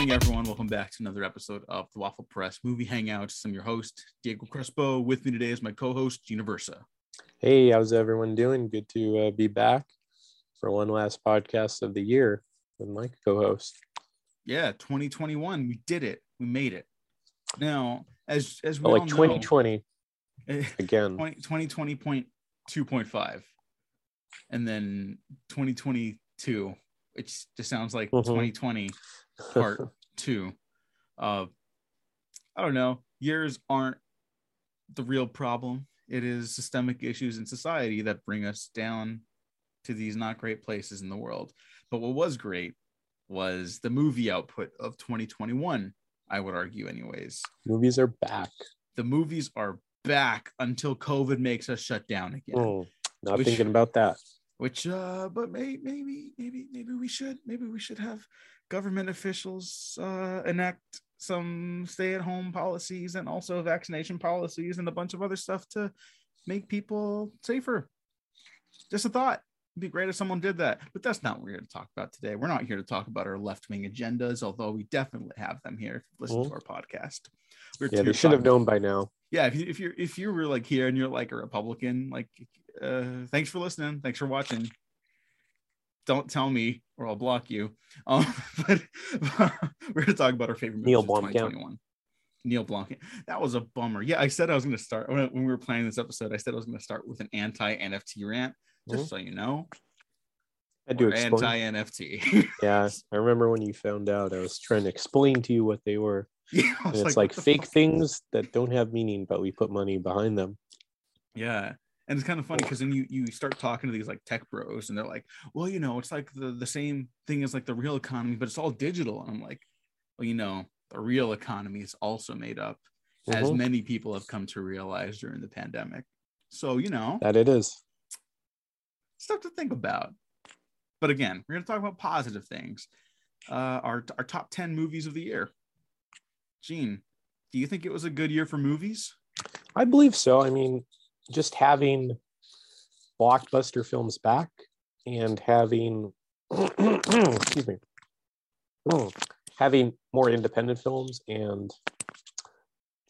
morning, everyone. Welcome back to another episode of the Waffle Press Movie Hangouts. I'm your host, Diego Crespo. With me today is my co-host, Universa. Hey, how's everyone doing? Good to uh, be back for one last podcast of the year with my co-host. Yeah, 2021. We did it. We made it. Now, as as we Oh, like 2020 know, again. 20, 2020.2.5 and then 2022 which just sounds like Mhm. 2020 part two uh i don't know years aren't the real problem it is systemic issues in society that bring us down to these not great places in the world but what was great was the movie output of 2021 i would argue anyways Movies are back. the movies are back until COVID makes us shut down again. Mm, not Which- thinking about that. Which, uh, but may, maybe, maybe, maybe we should, maybe we should have government officials uh, enact some stay-at-home policies and also vaccination policies and a bunch of other stuff to make people safer. Just a thought. It'd be great if someone did that, but that's not what we're here to talk about today. We're not here to talk about our left-wing agendas, although we definitely have them here. If you listen to our podcast, we're Yeah, here they should have known by now. yeah if, you, if you're if you were like here and you're like a republican like uh thanks for listening thanks for watching don't tell me or i'll block you um but we're gonna talk about our favorite Neil movies of Blomkamp. 2021 neil Blomkamp. that was a bummer yeah i said i was gonna start when, when we were planning this episode i said i was gonna start with an anti-nft rant just Mhm. so you know I do anti-nft Yeah, I remember when you found out. I was trying to explain to you what they were. yeah And it's like, the fake fuck? things that don't have meaning, but we put money behind them. Yeah. And it's kind of funny because then you you start talking to these like tech bros and they're like, well, you know, it's like the, the same thing as like the real economy, but it's all digital. And I'm like, well, you know, the real economy is also made up, as Mhm. many people have come to realize during the pandemic. So, you know, That it is. stuff to think about. But again, we're gonna talk about positive things. Uh our our top 10 movies of the year. Gene, do you think it was a good year for movies? I believe so. I mean, just having blockbuster films back and having, excuse me, Mm. having more independent films and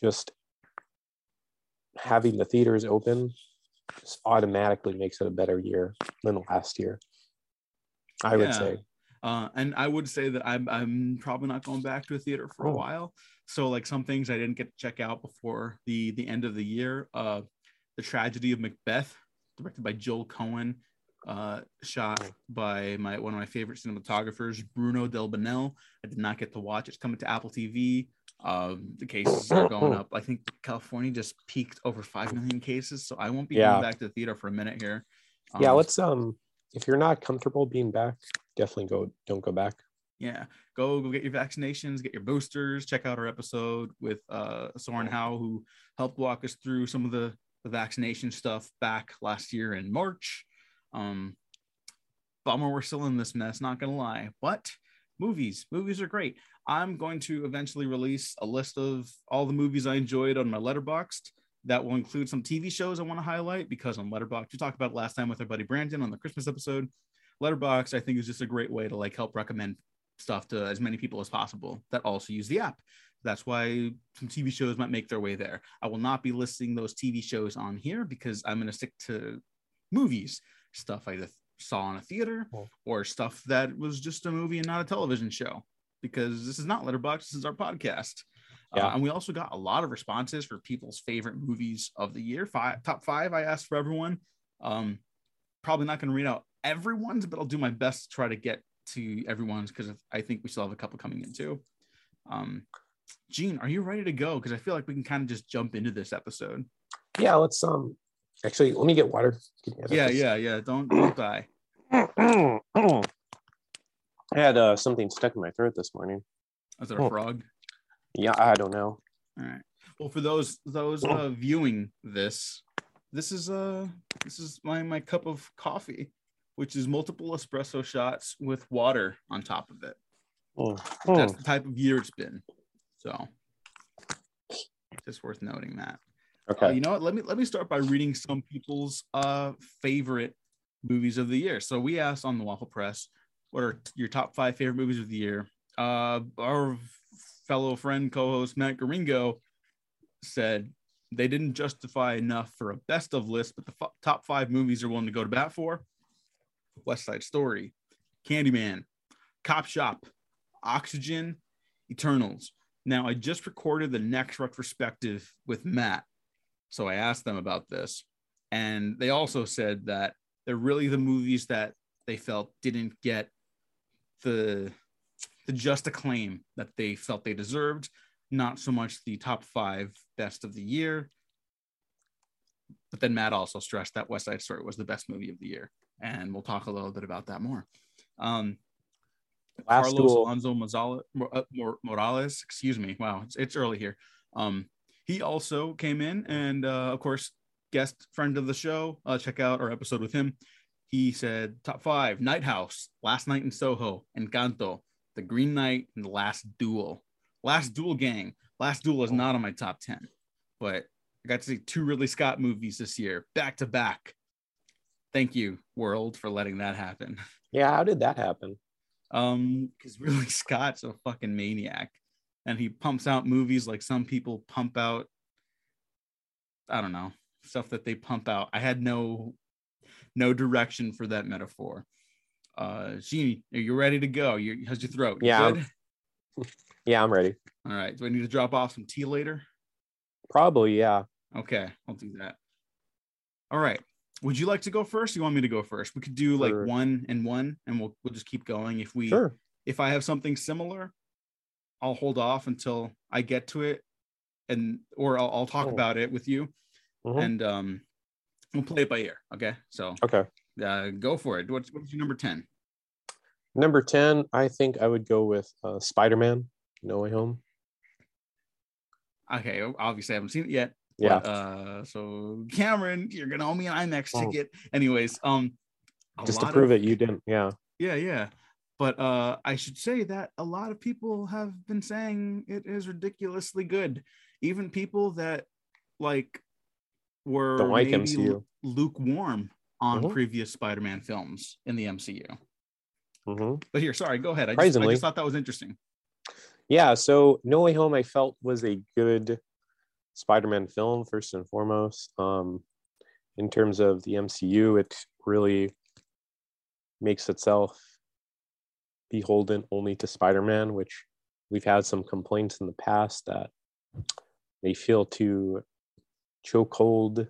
just having the theaters open just automatically makes it a better year than last year. I would say. Uh, and I would say that I'm I'm probably not going back to a theater for a Oh. while. So like some things I didn't get to check out before the the end of the year. Uh, the tragedy of Macbeth, directed by Joel Coen, uh, shot by my one of my favorite cinematographers, Bruno Delbonnel. I did not get to watch. It's coming to Apple TV. Um, the cases are going up. I think California just peaked over five million cases, so I won't be Yeah. going back to the theater for a minute here. yeah, Um, let's um if you're not comfortable being back, definitely go don't go back. yeah go go get your vaccinations get your boosters check out our episode with uh soren howe who helped walk us through some of the the vaccination stuff back last year in march. Um bummer we're still in this mess not gonna lie but movies movies are great. I'm going to eventually release a list of all the movies i enjoyed on my letterboxd. That will include some tv shows i want to highlight because on letterboxd we talked about last time with our buddy brandon on the christmas episode. Letterboxd i think is just a great way to like help recommend stuff to as many people as possible that also use the app. That's why some TV shows might make their way there. I will not be listing those TV shows on here because I'm going to stick to movies, stuff I either saw in a theater or stuff that was just a movie and not a television show because this is not Letterboxd, this is our podcast. Yeah. Uh, and we also got a lot of responses for people's favorite movies of the year. Five top five I asked for everyone. Um, probably not going to read out everyone's, but I'll do my best to try to get to everyone's because I think we still have a couple coming in too. Um, Gene, are you ready to go? Because I feel like we can kind of just jump into this episode. Yeah, let's um actually let me get water. Give me a Yeah, minute. yeah, yeah. Don't don't die. I had uh, something stuck in my throat this morning. Is it a Oh. frog? Yeah, I don't know. All right. Well, for those those uh, viewing this, this is uh this is my my cup of coffee, which is multiple espresso shots with water on top of it. Oh, That's Mm. the type of year it's been. So, just worth noting that. Uh, Okay. you know what? Let me let me start by reading some people's uh favorite movies of the year. So we asked on the Waffle Press, what are your top five favorite movies of the year? uh, our fellow friend co-host Matt Garingo said they didn't justify enough for a best of list, but the f- top five movies are willing to go to bat for: West Side Story, Candyman, Cop Shop, Oxygen, Eternals. Now, I just recorded the next retrospective with Matt, so I asked them about this, and they also said that they're really the movies that they felt didn't get the the just acclaim that they felt they deserved, not so much the top five best of the year. But then Matt also stressed that West Side Story was the best movie of the year, and we'll talk a little bit about that more. Um, Last Carlos. Alonso Morales, Morales, excuse me. Wow, it's, it's early here. Um, he also came in and, uh, of course, guest friend of the show. Uh, check out our episode with him. He said top five: Night House, Last Night in Soho, Encanto, The Green Knight, and The Last Duel. Last Duel Gang. Last Duel is not on my top ten, but I got to see two Ridley Scott movies this year, back to back. Thank you, world, for letting that happen. Yeah, how did that happen? Um, because Ridley Scott's a fucking maniac, and he pumps out movies like some people pump out. I don't know stuff that they pump out. I had no no direction for that metaphor. Uh, Jeannie, are you ready to go? You how's your throat? You Yeah. good? Yeah, I'm ready. All right. Do I need to drop off some tea later? Probably, yeah. Okay, I'll do that. All right. Would you like to go first? You want me to go first? We could do like Sure. one and one, and we'll we'll just keep going. If we Sure. if I have something similar, I'll hold off until I get to it, and or I'll, I'll talk Oh. about it with you, Mhm. and um, we'll play it by ear. Okay, so Okay. uh, go for it. What's what's your number ten? Number 10, I think I would go with uh, Spider Man No Way Home. Okay, obviously I haven't seen it yet. Yeah. Uh, so Cameron, you're gonna owe me an IMAX Oh. ticket. Anyways, um, Just to prove of- it, you didn't. Yeah. Yeah, yeah. But uh I should say that a lot of people have been saying it is ridiculously good. Even people that like were Don't like maybe MCU. lukewarm on Mhm. previous Spider-Man films in the MCU. hmm But here, sorry, go ahead. I just, I just thought that was interesting. Yeah. So No Way Home, I felt was a good Spider Man film, first and foremost. Um, in terms of the MCU, it really makes itself beholden only to Spider Man, which we've had some complaints in the past that they feel too chokehold,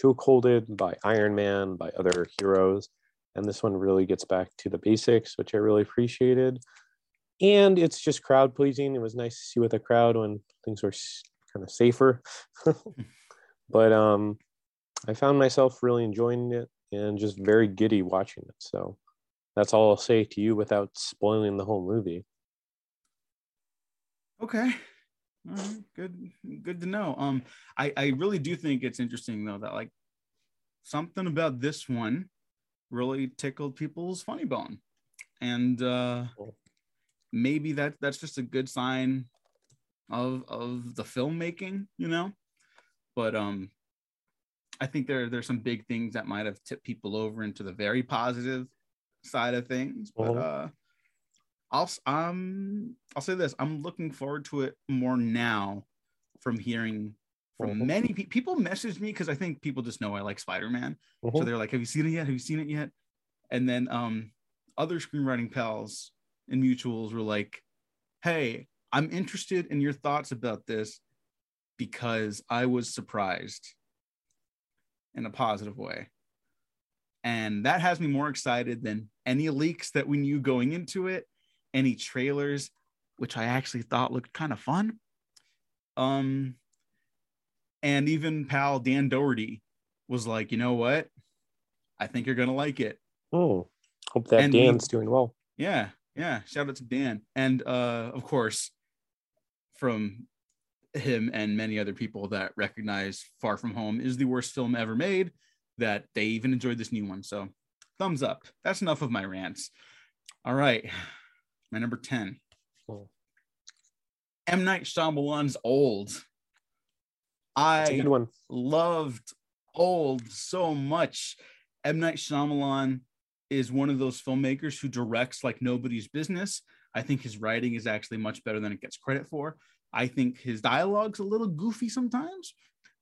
chokeholded by Iron Man, by other heroes. And this one really gets back to the basics, which I really appreciated. And it's just crowd pleasing. It was nice to see with a crowd when things were kind of safer. but um, I found myself really enjoying it and just very giddy watching it. So that's all I'll say to you without spoiling the whole movie. Okay. All right. Good good to know. Um I I really do think it's interesting though that like something about this one really tickled people's funny bone. And uh maybe that that's just a good sign of of the filmmaking, you know? But um I think there there's some big things that might have tipped people over into the very positive side of things, but Mhm. uh I'll um I'll say this. I'm looking forward to it more now from hearing from Mhm. many pe- people message me because I think people just know I like Spider-Man. So Mhm. they're like, "Have you seen it yet? Have you seen it yet?" And then um other screenwriting pals and mutuals were like, "Hey, I'm interested in your thoughts about this because I was surprised in a positive way." And that has me more excited than any leaks that we knew going into it, any trailers, which I actually thought looked kind of fun. Um, and even pal Dan Doherty was like, you know what? I think you're gonna like it. Oh, Hope that And we- Dan's doing well. Yeah, yeah. Shout out to Dan. And uh, of course, from him and many other people that recognize Far From Home is the worst film ever made, that they even enjoyed this new one. So thumbs up. That's enough of my rants. All right. My number 10. Cool. M. Night Shyamalan's Old. I loved old so much. M. Night Shyamalan is one of those filmmakers who directs like nobody's business, I think his writing is actually much better than it gets credit for. I think his dialogue's a little goofy sometimes,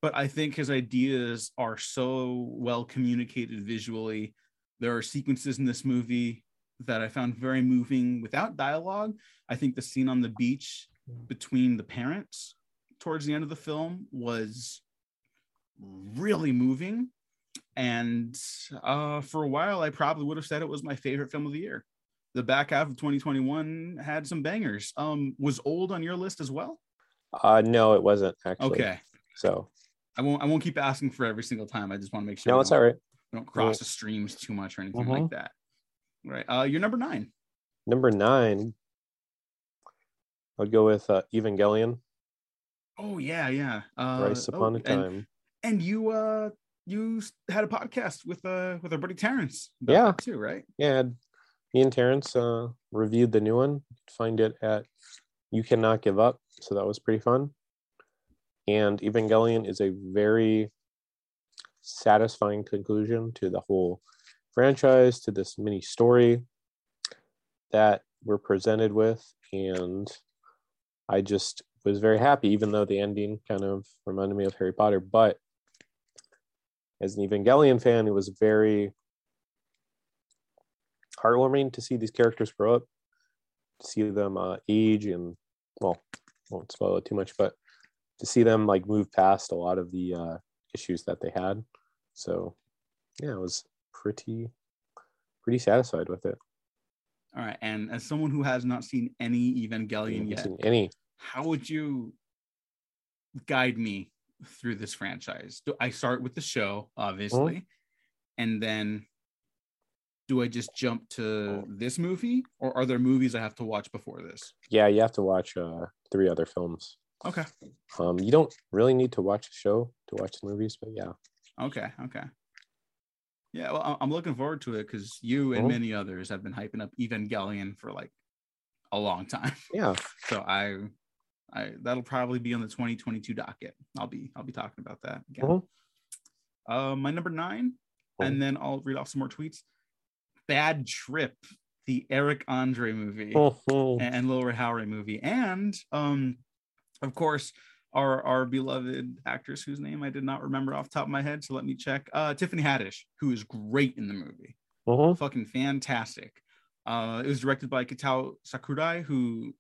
but I think his ideas are so well communicated visually. There are sequences in this movie that I found very moving without dialogue. I think the scene on the beach between the parents towards the end of the film was really moving. And uh, for a while, I probably would have said it was my favorite film of the year. The back half of 2021 had some bangers. Um, was old on your list as well? Uh, no, it wasn't actually. Okay. So I won't I won't keep asking for every single time. I just want to make sure. no, it's all right. we don't cross the streams too much or anything Mhm. like that. Right. Uh, you're number nine. Number nine, I'd go with uh, Evangelion. Oh yeah, yeah. Uh, Thrice upon oh, a time. And, you uh you had a podcast with uh with our buddy Terrence. Yeah. too, right? Yeah, me and Terrence uh, reviewed the new one. Find it at You Cannot Give Up. So that was pretty fun. And Evangelion is a very satisfying conclusion to the whole franchise, to this mini story that we're presented with. And I just was very happy, even though the ending kind of reminded me of Harry Potter. But as an Evangelion fan, it was very heartwarming to see these characters grow up, to see them uh, age and well, won't spoil it too much, but to see them like move past a lot of the uh, issues that they had. So yeah, I was pretty pretty satisfied with it. All right. And as someone who has not seen any Evangelion yet, any how would you guide me through this franchise? Do I start with the show, obviously, and then do I just jump to this movie, or are there movies I have to watch before this? yeah, you have to watch uh, three other films. Okay. Um, you don't really need to watch the show to watch the movies, but yeah, Okay. Okay. Yeah, well, I'm looking forward to it because you and Mhm. many others have been hyping up Evangelion for like a long time. yeah, So I, I that'll probably be on the 2022 docket. I'll be I'll be talking about that again. Mhm. Uh, my number nine, and then I'll read off some more tweets. Bad Trip, the Eric Andre movie Mhm. and Lil Rel Howery movie, and um, of course, our our beloved actress whose name I did not remember off the top of my head. So let me check. Uh, Tiffany Haddish, who is great in the movie, Mhm. fucking fantastic. Uh, it was directed by Kitao Sakurai, who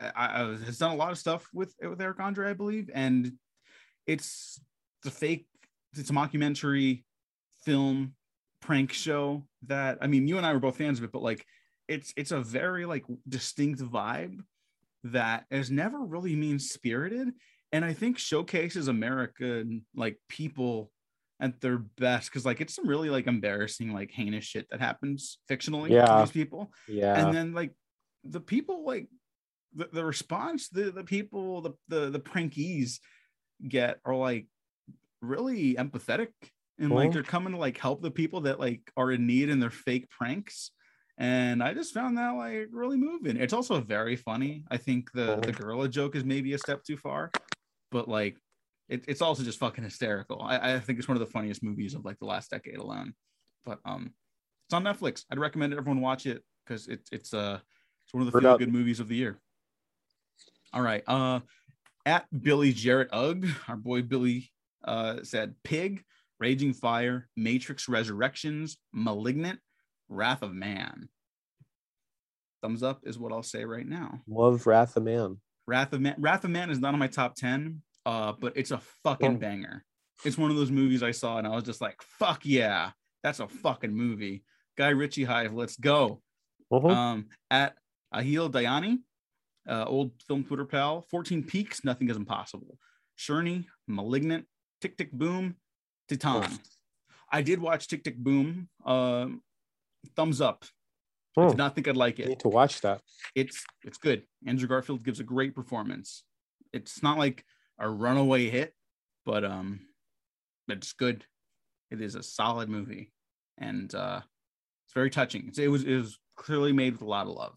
I, I, has done a lot of stuff with with Eric Andre, I believe, and it's the fake. It's a mockumentary film prank show that I mean, you and I were both fans of it, but like, it's it's a very like distinct vibe that is never really mean spirited, and I think showcases American like people at their best because like it's some really like embarrassing like heinous shit that happens fictionally to Yeah. these people. Yeah, and then like the people like the, the response the the people the, the the prankies get are like really empathetic and like Mhm. they're coming to like help the people that like are in need and they're fake pranks and i just found that like really moving. It's also very funny. I think the the Mhm. gorilla joke is maybe a step too far but like it, it's also just fucking hysterical. I, I think it's one of the funniest movies of like the last decade alone. But um it's on netflix. I'd recommend everyone watch it because it, it's uh it's one of the up. good movies of the year. All right uh at billy jarrett ugg our boy billy uh said pig raging fire matrix resurrections malignant wrath of man thumbs up is what i'll say right now love Wrath of Man. Wrath of Man. Wrath of Man is not on my top 10, uh, but it's a fucking Oh. banger. It's one of those movies I saw and I was just like, fuck yeah, that's a fucking movie. Guy Ritchie Hive, let's go. Mhm. Um, at Ahil Dayani, uh, old film Twitter pal, 14 Peaks, Nothing is Impossible. Sherney, Malignant, Tick Tick Boom, Titan. Oh. I did watch Tick Tick Boom. Um, thumbs up. I Hmm. did not think I'd like it need to watch that. it's it's good. Andrew Garfield gives a great performance. It's not like a runaway hit, but um, it's good. It is a solid movie, and uh, it's very touching. It's, it was it was clearly made with a lot of love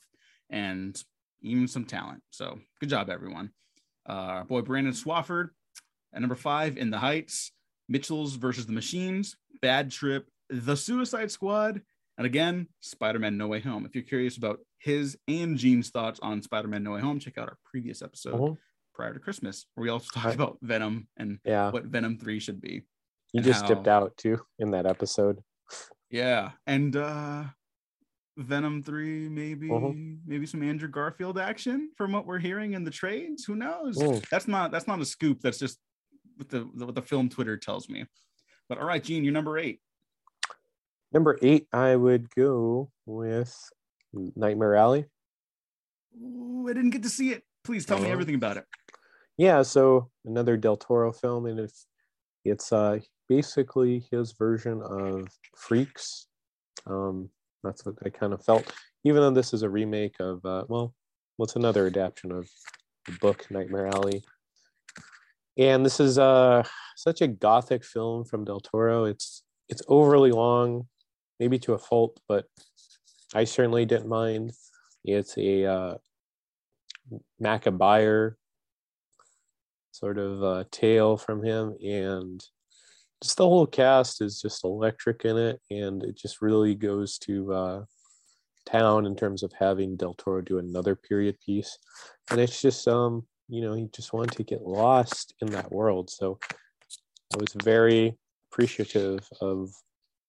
and even some talent. So good job, everyone. Uh, our boy Brandon Swafford at number five in the Heights, Mitchell's versus the Machines, Bad Trip, The Suicide Squad, And again, Spider-Man No Way Home. If you're curious about his and Gene's thoughts on Spider-Man No Way Home, check out our previous episode Mhm. prior to Christmas, where we also talked about Venom and Yeah, what Venom 3 should be. you just dipped out too in that episode. Yeah. And uh Venom 3, maybe Mhm. maybe some Andrew Garfield action from what we're hearing in the trades. Who knows? Mm. That's not that's not a scoop. That's just what the what the film Twitter tells me. But all right, Gene, you're number eight. Number eight, I would go with Nightmare Alley. Ooh, I didn't get to see it. Please tell me everything about it. Yeah, so another Del Toro film, and it's it's uh basically his version of Freaks. Um, that's what I kind of felt. Even though this is a remake of uh, well, what's another adaptation of the book Nightmare Alley. And this is uh such a gothic film from Del Toro. It's it's overly long, maybe to a fault, but I certainly didn't mind. It's a uh, sort of uh, tale from him, and just the whole cast is just electric in it, and it just really goes to uh, town in terms of having Del Toro do another period piece, and it's just um you know he just wanted to get lost in that world, so I was very appreciative of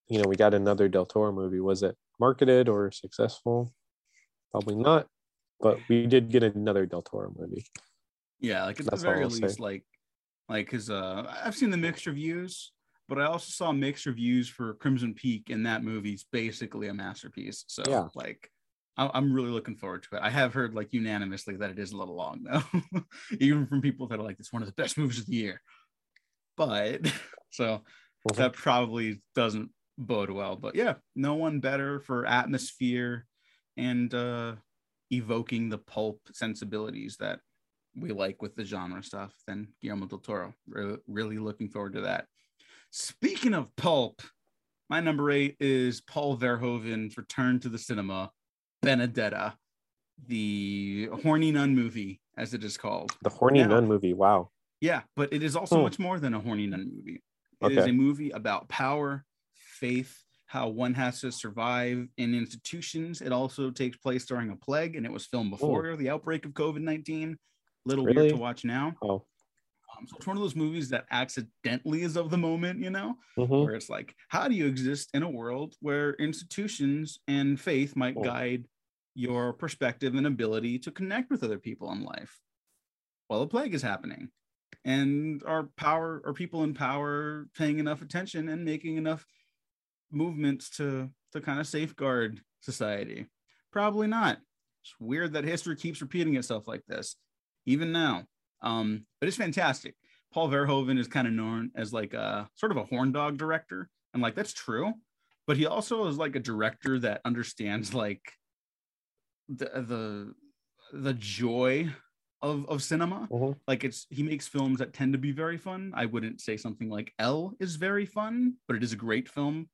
you know we got another Del Toro movie. Was it marketed or successful? Probably not, but we did get another Del Toro movie. Yeah, like at That's the very I'll say. least, like like because uh I've seen the mixed reviews, but I also saw mixed reviews for Crimson Peak, and that movie's basically a masterpiece. So Yeah. like I'm really looking forward to it. I have heard like unanimously that it is a little long though, even from people that are like it's one of the best movies of the year. But so Mhm. that probably doesn't bode well. But yeah, no one better for atmosphere and uh evoking the pulp sensibilities that we like with the genre stuff than Guillermo del Toro. Re- really looking forward to that. Speaking of pulp, my number eight is Paul Verhoeven's return to the cinema, Benedetta, the horny nun movie, as it is called. The Horny Now- Nun movie. Wow. Yeah, but it is also Hmm. much more than a horny nun movie. It is Okay. a movie about power, faith, how one has to survive in institutions. It also takes place during a plague, and it was filmed before the outbreak of COVID nineteen. Little weird to watch now. Oh. Um, so it's one of those movies that accidentally is of the moment, you know, Mhm. where it's like, how do you exist in a world where institutions and faith might Oh. guide your perspective and ability to connect with other people in life? while a plague is happening. And are power are people in power paying enough attention and making enough movements to to kind of safeguard society? Probably not. It's weird that history keeps repeating itself like this, even now. Um, but it's fantastic. Paul Verhoeven is kind of known as like a sort of a horn dog director, and like that's true. But he also is like a director that understands like the the the joy of of cinema. Mhm. Like it's he makes films that tend to be very fun. I wouldn't say something like Elle is very fun, but it is a great film.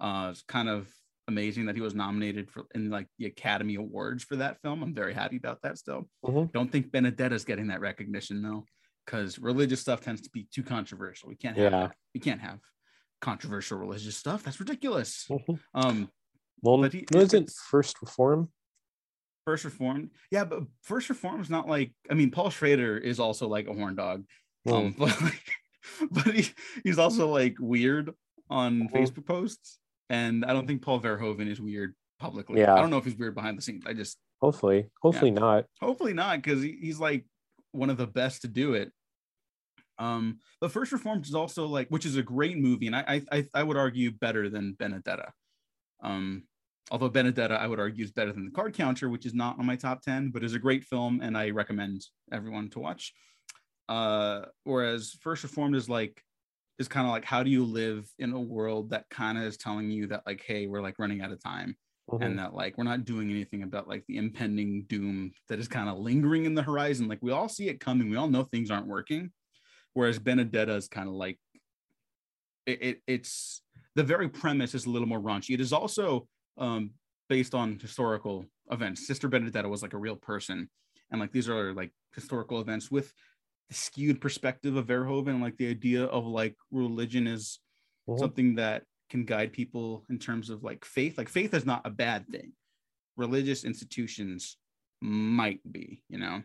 Uh, it's kind of amazing that he was nominated for in like the Academy Awards for that film. I'm very happy about that still. Mhm. Don't think Benedetta's getting that recognition though, because religious stuff tends to be too controversial. We can't have Yeah. We can't have controversial religious stuff. That's ridiculous. Mhm. Um, Well, But he- wasn't First Reform? First Reformed, yeah, but First Reform is not like. I mean, Paul Schrader is also like a horn dog, um, Mm. but like, but he, he's also like weird on Mhm. Facebook posts, and I don't think Paul Verhoeven is weird publicly. Yeah. I don't know if he's weird behind the scenes. I just Hopefully, hopefully not. hopefully not because he, he's like one of the best to do it um but first reformed is also like which is a great movie and i i i would argue better than benedetta um although benedetta i would argue is better than the card counter which is not on my top 10 but is a great film and i recommend everyone to watch uh whereas first reformed is like is kind of like how do you live in a world that kind of is telling you that like hey we're like running out of time Mhm. and that like we're not doing anything about like the impending doom that is kind of lingering in the horizon? Like we all see it coming. We all know things aren't working. Whereas benedetta is kind of like it, it it's the very premise is a little more raunchy. It is also um based on historical events. Sister benedetta was like a real person. And like these are like historical events with the skewed perspective of verhoeven like the idea of like religion is Mhm. something that can guide people in terms of like faith. Like faith is not a bad thing. Religious institutions might be, you know,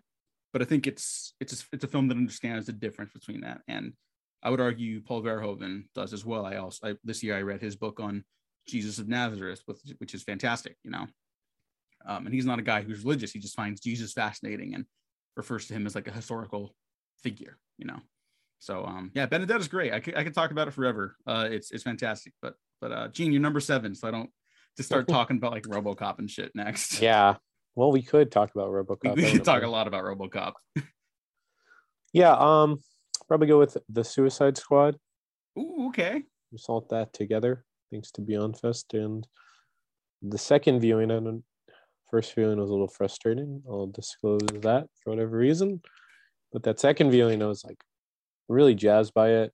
but I think it's it's a, it's a film that understands the difference between that. And I would argue Paul Verhoeven does as well. I also I, this year I read his book on Jesus of Nazareth, which, which is fantastic, you know. Um, and he's not a guy who's religious. He just finds Jesus fascinating and refers to him as like a historical figure, you know. So um, yeah, Benedetta's great. I could I could talk about it forever. Uh, it's it's fantastic. But but uh, Gene, you're number seven, so I don't just start talking about like RoboCop and shit next. Yeah. Well, we could talk about RoboCop. We, we could talk a lot about RoboCop. yeah. Um. Probably go with the Suicide Squad. Ooh, okay. Salt that together, thanks to Beyond Fest, and the second viewing and first viewing was a little frustrating. I'll disclose that for whatever reason, but that second viewing, I was like, really jazzed by it.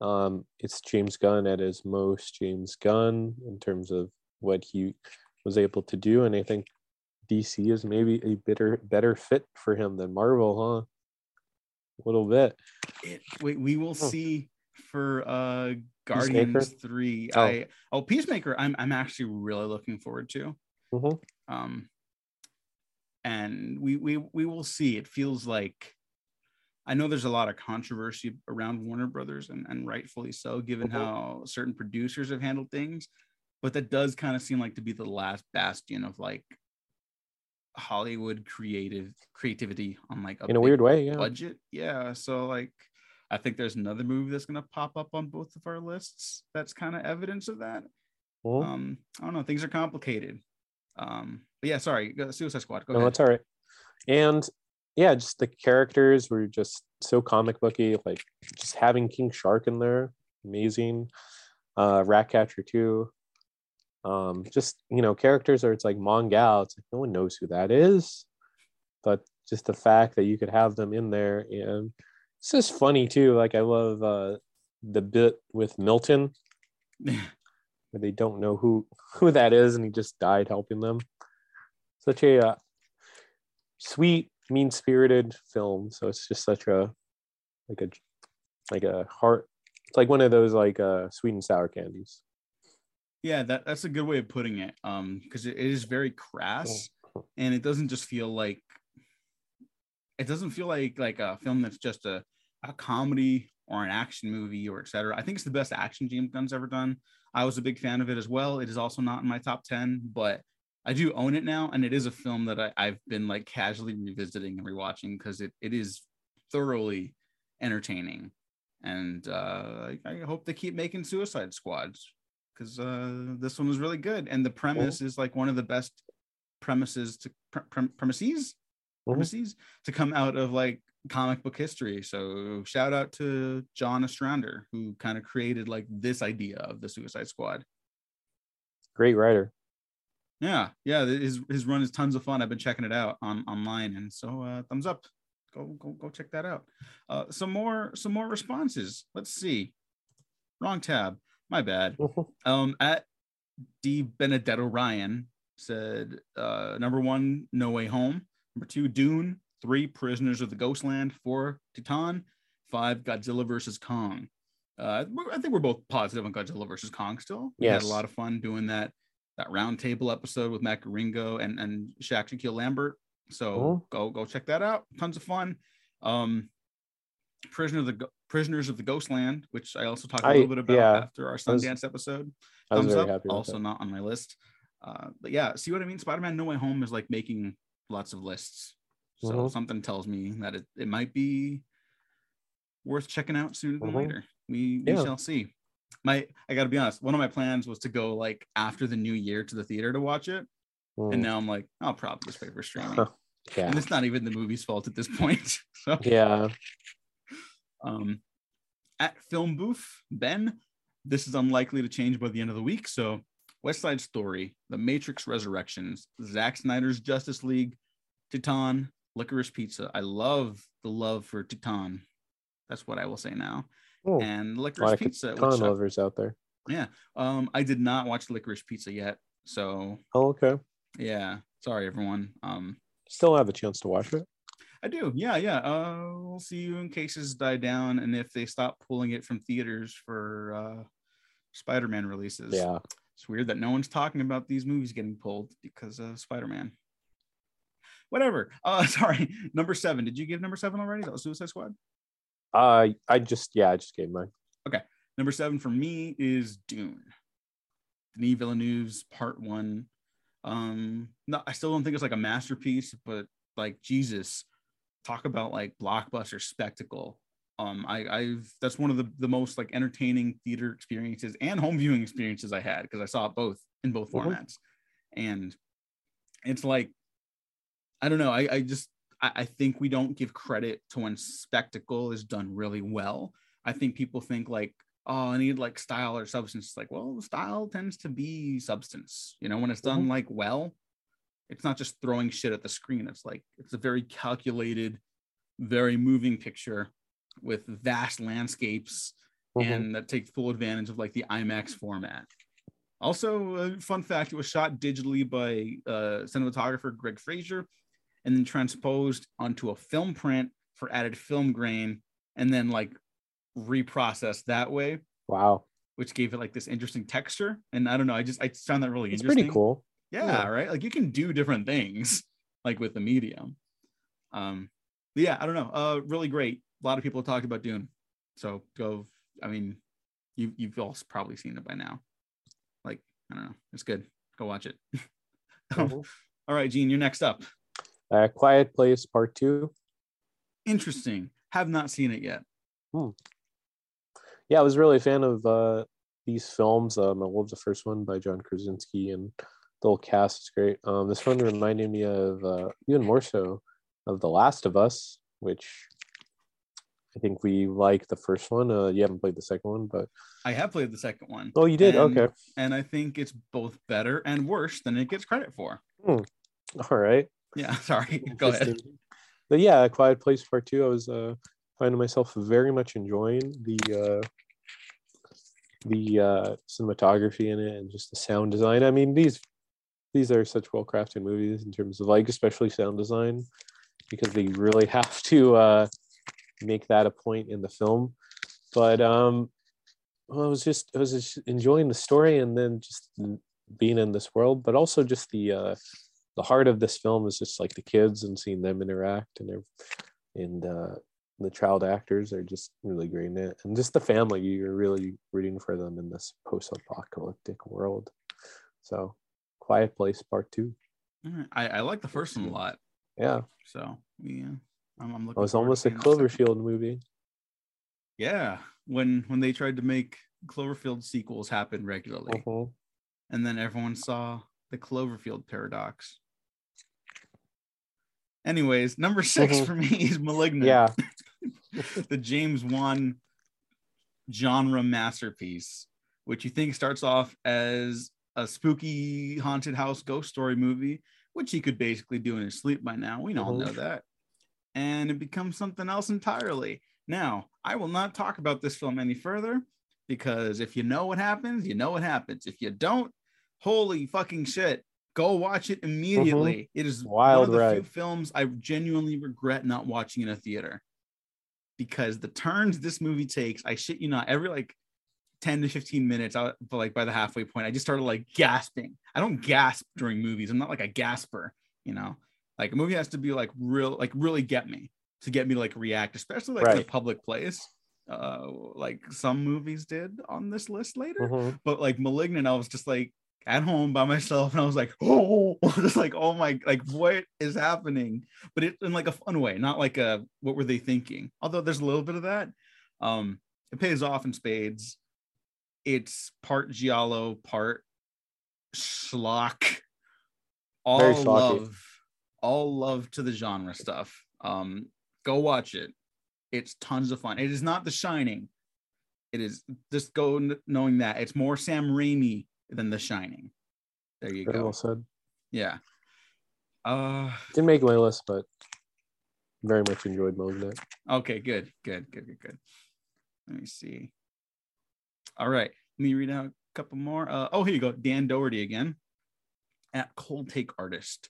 Um, it's James Gunn at his most James Gunn in terms of what he was able to do, and I think DC is maybe a better better fit for him than Marvel, huh? A little bit. It, we, we will oh. see for uh Guardians Peacemaker? three. Oh. I oh Peacemaker. I'm I'm actually really looking forward to. Mm-hmm. Um, and we we we will see. It feels like I know there's a lot of controversy around Warner Brothers, and, and rightfully so, given mm-hmm. how certain producers have handled things. But that does kind of seem like to be the last bastion of like Hollywood creative creativity on like a in a weird way, yeah. Budget, yeah. So like, I think there's another movie that's gonna pop up on both of our lists. That's kind of evidence of that. Mm-hmm. Um, I don't know. Things are complicated. Um, but yeah, sorry, Suicide Squad. Go no, ahead. that's all right. And yeah, just the characters were just so comic booky. Like just having King Shark in there, amazing. Uh, Ratcatcher too. Um, just you know, characters are it's like Mongal. It's like no one knows who that is, but just the fact that you could have them in there and it's just funny too. Like I love uh, the bit with Milton, where they don't know who who that is, and he just died helping them. Such a uh, sweet mean spirited film. So it's just such a like a like a heart. It's like one of those like uh sweet and sour candies. Yeah, that that's a good way of putting it. Um, because it, it is very crass, and it doesn't just feel like it doesn't feel like like a film that's just a a comedy or an action movie or etc. I think it's the best action James Gunn's ever done. I was a big fan of it as well. It is also not in my top 10, but I do own it now, and it is a film that I, have been like casually revisiting and rewatching because it, it is thoroughly entertaining. And uh, I, I hope they keep making Suicide Squads because uh, this one was really good. And the premise is like one of the best premises to pre- pre- premises mm-hmm. premises to come out of like comic book history. So shout out to John Ostrander who kind of created like this idea of the Suicide Squad. Great writer. Yeah, yeah. His his run is tons of fun. I've been checking it out on online, and so uh, thumbs up. Go go go check that out. Uh, some more some more responses. Let's see. Wrong tab. My bad. um, at D Benedetto Ryan said uh, number one, No Way Home. Number two, Dune. Three, Prisoners of the Ghostland. Four, Titan. Five, Godzilla versus Kong. Uh, I think we're both positive on Godzilla versus Kong still. We had a lot of fun doing that that roundtable episode with Matt Garingo and and Shaq Shaquille Lambert. So oh. go go check that out. Tons of fun. Um, Prisoner of the Prisoners of the Ghostland, which I also talked a little bit about yeah, after our Sundance was, episode. Thumbs up. Also not on my list. Uh, but yeah, see what I mean? Spider-Man No Way Home is like making lots of lists. So mm-hmm. something tells me that it, it might be worth checking out sooner than mm-hmm. later. We, we yeah. shall see my I gotta be honest, one of my plans was to go like after the new year to the theater to watch it. Mm. And now I'm like, I'll probably just pay for streaming. yeah. And it's not even the movie's fault at this point. so yeah. Um at Film Booth, Ben, this is unlikely to change by the end of the week. So West Side Story, The Matrix Resurrections, Zack Snyder's Justice League, Titan, Licorice Pizza. I love the love for Titan. That's what I will say now. Oh, and licorice pizza. Ton lovers out there. Yeah. Um, I did not watch licorice pizza yet. So Oh, okay. Yeah. Sorry everyone. Um still have a chance to watch it. I do. Yeah, yeah. Uh we'll see you in cases die down and if they stop pulling it from theaters for uh Spider-Man releases. Yeah. It's weird that no one's talking about these movies getting pulled because of Spider-Man. Whatever. Uh sorry. Number seven. Did you give number seven already? That was Suicide Squad. Uh, I just yeah, I just gave mine. Okay, number seven for me is Dune. Denis Villeneuve's part one. Um, no, I still don't think it's like a masterpiece, but like Jesus, talk about like blockbuster spectacle. Um, I, I've that's one of the, the most like entertaining theater experiences and home viewing experiences I had because I saw it both in both Mhm. formats. And it's like, I don't know, I, I just I, I think we don't give credit to when spectacle is done really well. I think people think like, oh, I need like style or substance. It's like, well, style tends to be substance. You know, when it's done Mhm. like well, it's not just throwing shit at the screen. It's like it's a very calculated, very moving picture with vast landscapes Mhm. and that take full advantage of like the IMAX format. Also, a fun fact: it was shot digitally by uh, cinematographer Greig Fraser, and then transposed onto a film print for added film grain, and then like reprocessed that way, wow, which gave it like this interesting texture. And I don't know, I just I found that really it's interesting. pretty cool. Yeah, Yeah. right. Like you can do different things, like with the medium. Um, yeah, I don't know. Uh, really great. A lot of people have talked about Dune, so go. I mean, you you've all probably seen it by now. Like I don't know, it's good. Go watch it. Um, all right, Gene, you're next up. Uh, Quiet Place Part Two. Interesting. Have not seen it yet. Yeah, I was really a fan of uh, these films. Um, I love the first one by John Krasinski, and the whole cast is great. Um, this one reminded me of uh, even more so of The Last of Us, which I think we like the first one. Uh, you haven't played the second one, but I have played the second one. oh, you did. And- okay, And I think it's both better and worse than it gets credit for. all right. Yeah, sorry. Go ahead. But yeah, Quiet Place Part Two. I was uh, finding myself very much enjoying the uh, the uh, cinematography in it and just the sound design. I mean, these these are such well crafted movies in terms of like especially sound design because they really have to uh, make that a point in the film. But um, well, I was just I was just enjoying the story and then just being in this world, but also just the uh, the heart of this film is just like the kids and seeing them interact and they're and uh the child actors are just really great in it and just the family you're really rooting for them in this post-apocalyptic world so quiet place part two right. I, I like the first one a lot. yeah So yeah, I'm, I'm looking. it was almost a cloverfield movie Yeah, when when they tried to make Cloverfield sequels happen regularly, Mhm. and then everyone saw the Cloverfield paradox. Anyways, number 6 Mhm. for me is *Malignant*. yeah the James Wan genre masterpiece, which you think starts off as a spooky haunted house ghost story movie, which he could basically do in his sleep by now. We all know that. And it becomes something else entirely. Now, I will not talk about this film any further because if you know what happens, you know what happens. If you don't, holy fucking shit. Go watch it immediately. It is Mm-hmm. Wild one of the few films I genuinely regret not watching in a theater because the turns this movie takes, I shit you not, every like 10 to 15 minutes, I, but like by the halfway point, I just started like gasping. I don't gasp during movies. I'm not like a gasper, you know. Like a movie has to be like real, like really get me to get me to like react, especially like in a public place. Uh, like some movies did on this list later, Mhm. but like Malignant, I was just like at home by myself, and I was like, oh, just like oh my, like what is happening? But it in like a fun way, not like a what were they thinking? Although there's a little bit of that. Um, it pays off in spades. It's part giallo, part schlock. All love, all love to the genre stuff. Um, go watch it. It's tons of fun. It is not The Shining. It is just go kn- knowing that it's more Sam Raimi than The Shining. There you very go. well said Yeah. Uh didn't make my list but very much enjoyed malignant okay, good, good, good, good, good. Let me see. All right. Let me read out a couple more. Uh, oh, here you go. Dan Doherty again. At Cold Take Artist.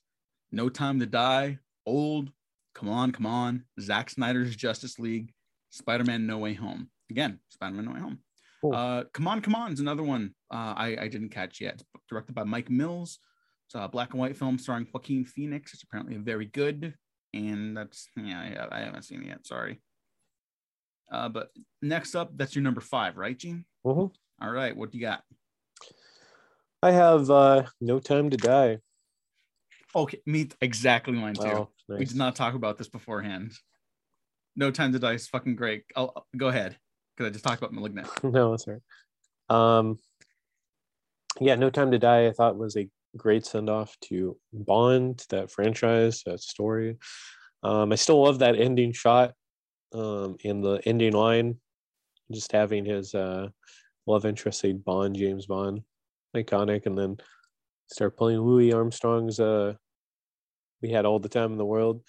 No Time to Die. Old. Come on, come on. Zack Snyder's Justice League. Spider-Man No Way Home. Again, Spider-Man No Way Home. Cool. Uh, come on, come on is another one uh, I, I didn't catch yet. It's directed by Mike Mills. It's a black and white film starring Joaquin Phoenix. It's apparently very good, and that's yeah, I, I haven't seen it yet. Sorry. Uh, but next up, that's your number five, right, Gene? Mhm. All right, what do you got? I have uh, No Time to Die. Okay, me exactly mine too. Wow, We did not talk about this beforehand. No time to die is fucking great. I'll go ahead because I just talked about Malignant. no, that's right. Um, yeah, No Time to Die. I thought was a great send off to Bond, that franchise, that story. Um, I still love that ending shot um, in the ending line, just having his uh, love interest say Bond, James Bond, iconic, and then start playing Louis Armstrong's uh, "We Had All the Time in the World."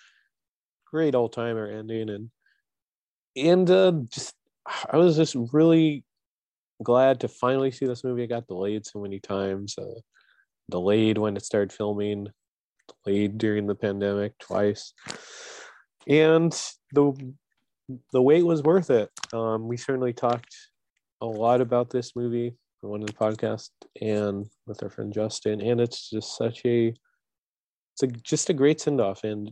Great old timer ending, and and uh, just I was just really glad to finally see this movie. It got delayed so many times. Uh, delayed when it started filming, delayed during the pandemic twice, and the the wait was worth it. Um, we certainly talked a lot about this movie on one of the podcasts and with our friend Justin, and it's just such a it's a, just a great send off and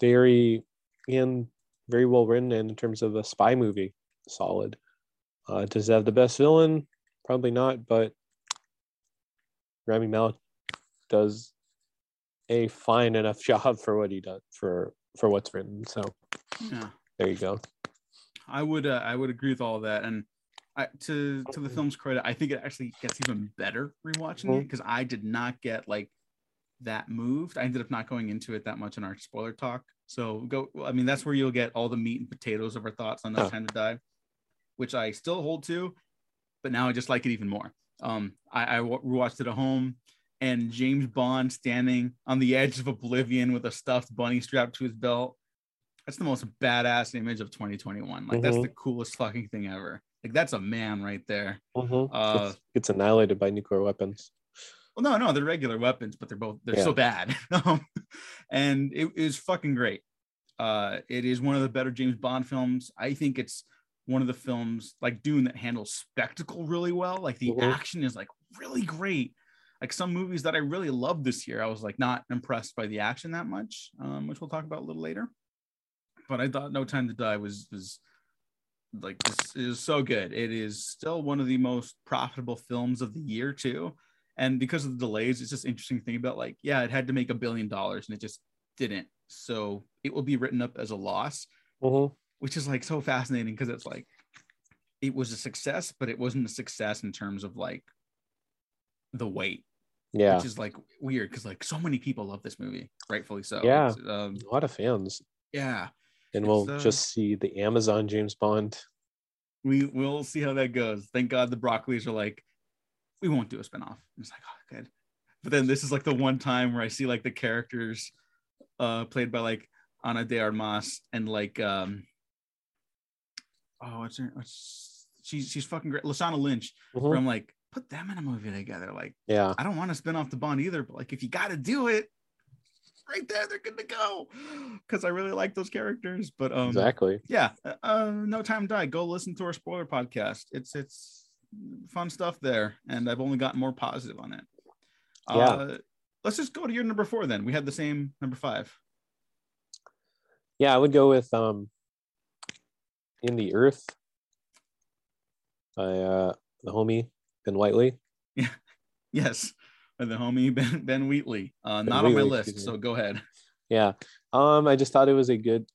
very and very well written and in terms of a spy movie solid uh, does it have the best villain probably not but rami malek does a fine enough job for what he does for for what's written so Yeah, there you go I would uh, I would agree with all of that. And I, to to the film's credit, I think it actually gets even better rewatching it Mhm. because I did not get like that moved. I ended up not going into it that much in our spoiler talk. So go. I mean, that's where you'll get all the meat and potatoes of our thoughts on No Huh. Time to Die, which I still hold to, but now I just like it even more. Um, I, I wa- rewatched it at home, and James Bond standing on the edge of oblivion with a stuffed bunny strapped to his belt. That's the most badass image of 2021. Like that's Mhm. the coolest fucking thing ever. Like that's a man right there. Mhm. Uh, gets, gets annihilated by nuclear weapons Well, no, no, they're regular weapons, but they're both they're so bad. Um, and it is fucking great. Uh, it is one of the better James Bond films. I think it's one of the films like Dune that handles spectacle really well. Like the Mhm. action is like really great. Like some movies that I really loved this year, I was like not impressed by the action that much, um, which we'll talk about a little later. But I thought No Time to Die was was like this is so good. It is still one of the most profitable films of the year too. And because of the delays, it's just interesting to think about like, yeah, it had to make a billion dollars and it just didn't. So it will be written up as a loss, Mhm. Which is like so fascinating because it's like it was a success, but it wasn't a success in terms of like the weight, yeah which is like weird because like so many people love this movie, rightfully so. Yeah. Um, a lot of fans yeah. and we'll uh, just see the amazon james bond we will see how that goes. Thank God the Broccolis are like, we won't do a spinoff. It's like, oh, good. But then this is like the one time where I see like the characters uh played by like Ana de Armas and like um oh it's her what's, she's she's fucking great. Lashana Lynch, Mhm. where I'm like, put them in a movie together. Like, yeah I don't want to spin off the Bond either, but like if you gotta do it, right there, they're good to go. Cause I really like those characters. But um exactly yeah uh, uh, no time to die go listen to our spoiler podcast it's it's fun stuff there and i've only gotten more positive on it Yeah. uh, let's just go to your number four then we had the same number five yeah i would go with um in the earth by uh the homie ben wheatley. Yeah. yes. By the homie ben ben wheatley. Uh, Ben not on my list so go ahead. Yeah. Um i just thought it was a good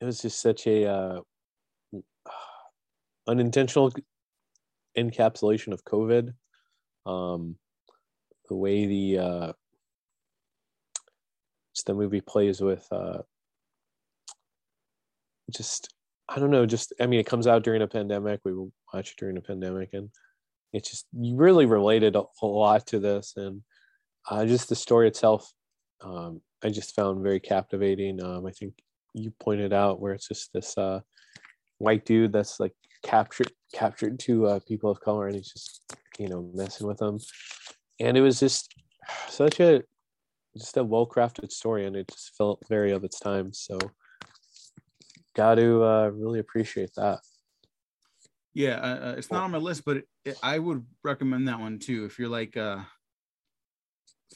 it was just such a uh unintentional encapsulation of covid. Um the way the uh the movie plays with uh just i don't know just i mean it comes out during a pandemic we watched it during a pandemic and it's just you really related a whole lot to this and uh, just the story itself um, i just found very captivating. Um, i think you pointed out where it's just this uh, white dude that's like captured captured two uh, people of color and he's just you know messing with them and it was just such a just a well crafted story and it just felt very of its time so got to uh, really appreciate that Yeah, uh, uh, it's not on my list, but it, it, I would recommend that one too if you're like uh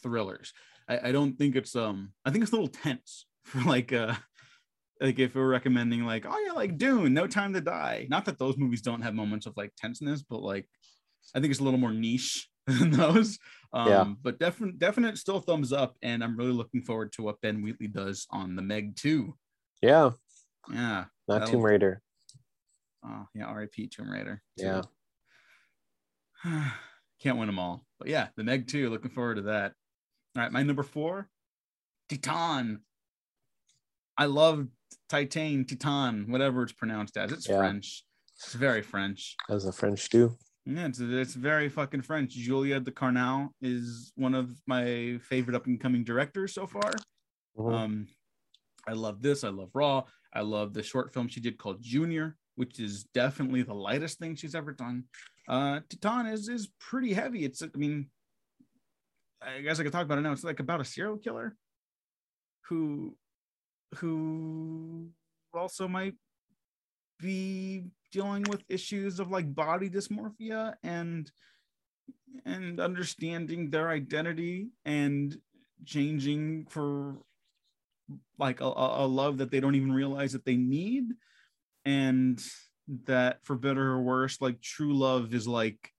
thrillers. I, I don't think it's um I think it's a little tense for like uh like if we're recommending like oh yeah like Dune, No Time to Die. Not that those movies don't have moments of like tenseness, but like I think it's a little more niche than those. Um, Yeah. but definite definite still thumbs up, and I'm really looking forward to what Ben Wheatley does on the Meg 2. Yeah, Yeah. not that'll- Tomb Raider. Oh, yeah, RIP Tomb Raider. Yeah. Can't win them all. But yeah, the Meg 2, looking forward to that. All right, my number four, Titan. I love Titan, Titan, whatever it's pronounced as. It's Yeah. French. It's very French. As a French do. Yeah, it's, it's very fucking French. Julia Ducournau is one of my favorite up and coming directors so far. Mhm. Um, I love this. I love Raw. I love the short film she did called Junior, which is definitely the lightest thing she's ever done. Uh, Titan is is pretty heavy. It's I mean, I guess I could talk about it now. It's like about a serial killer who who also might be dealing with issues of like body dysmorphia and and understanding their identity and changing for like a, a love that they don't even realize that they need. And that for better or worse like true love is like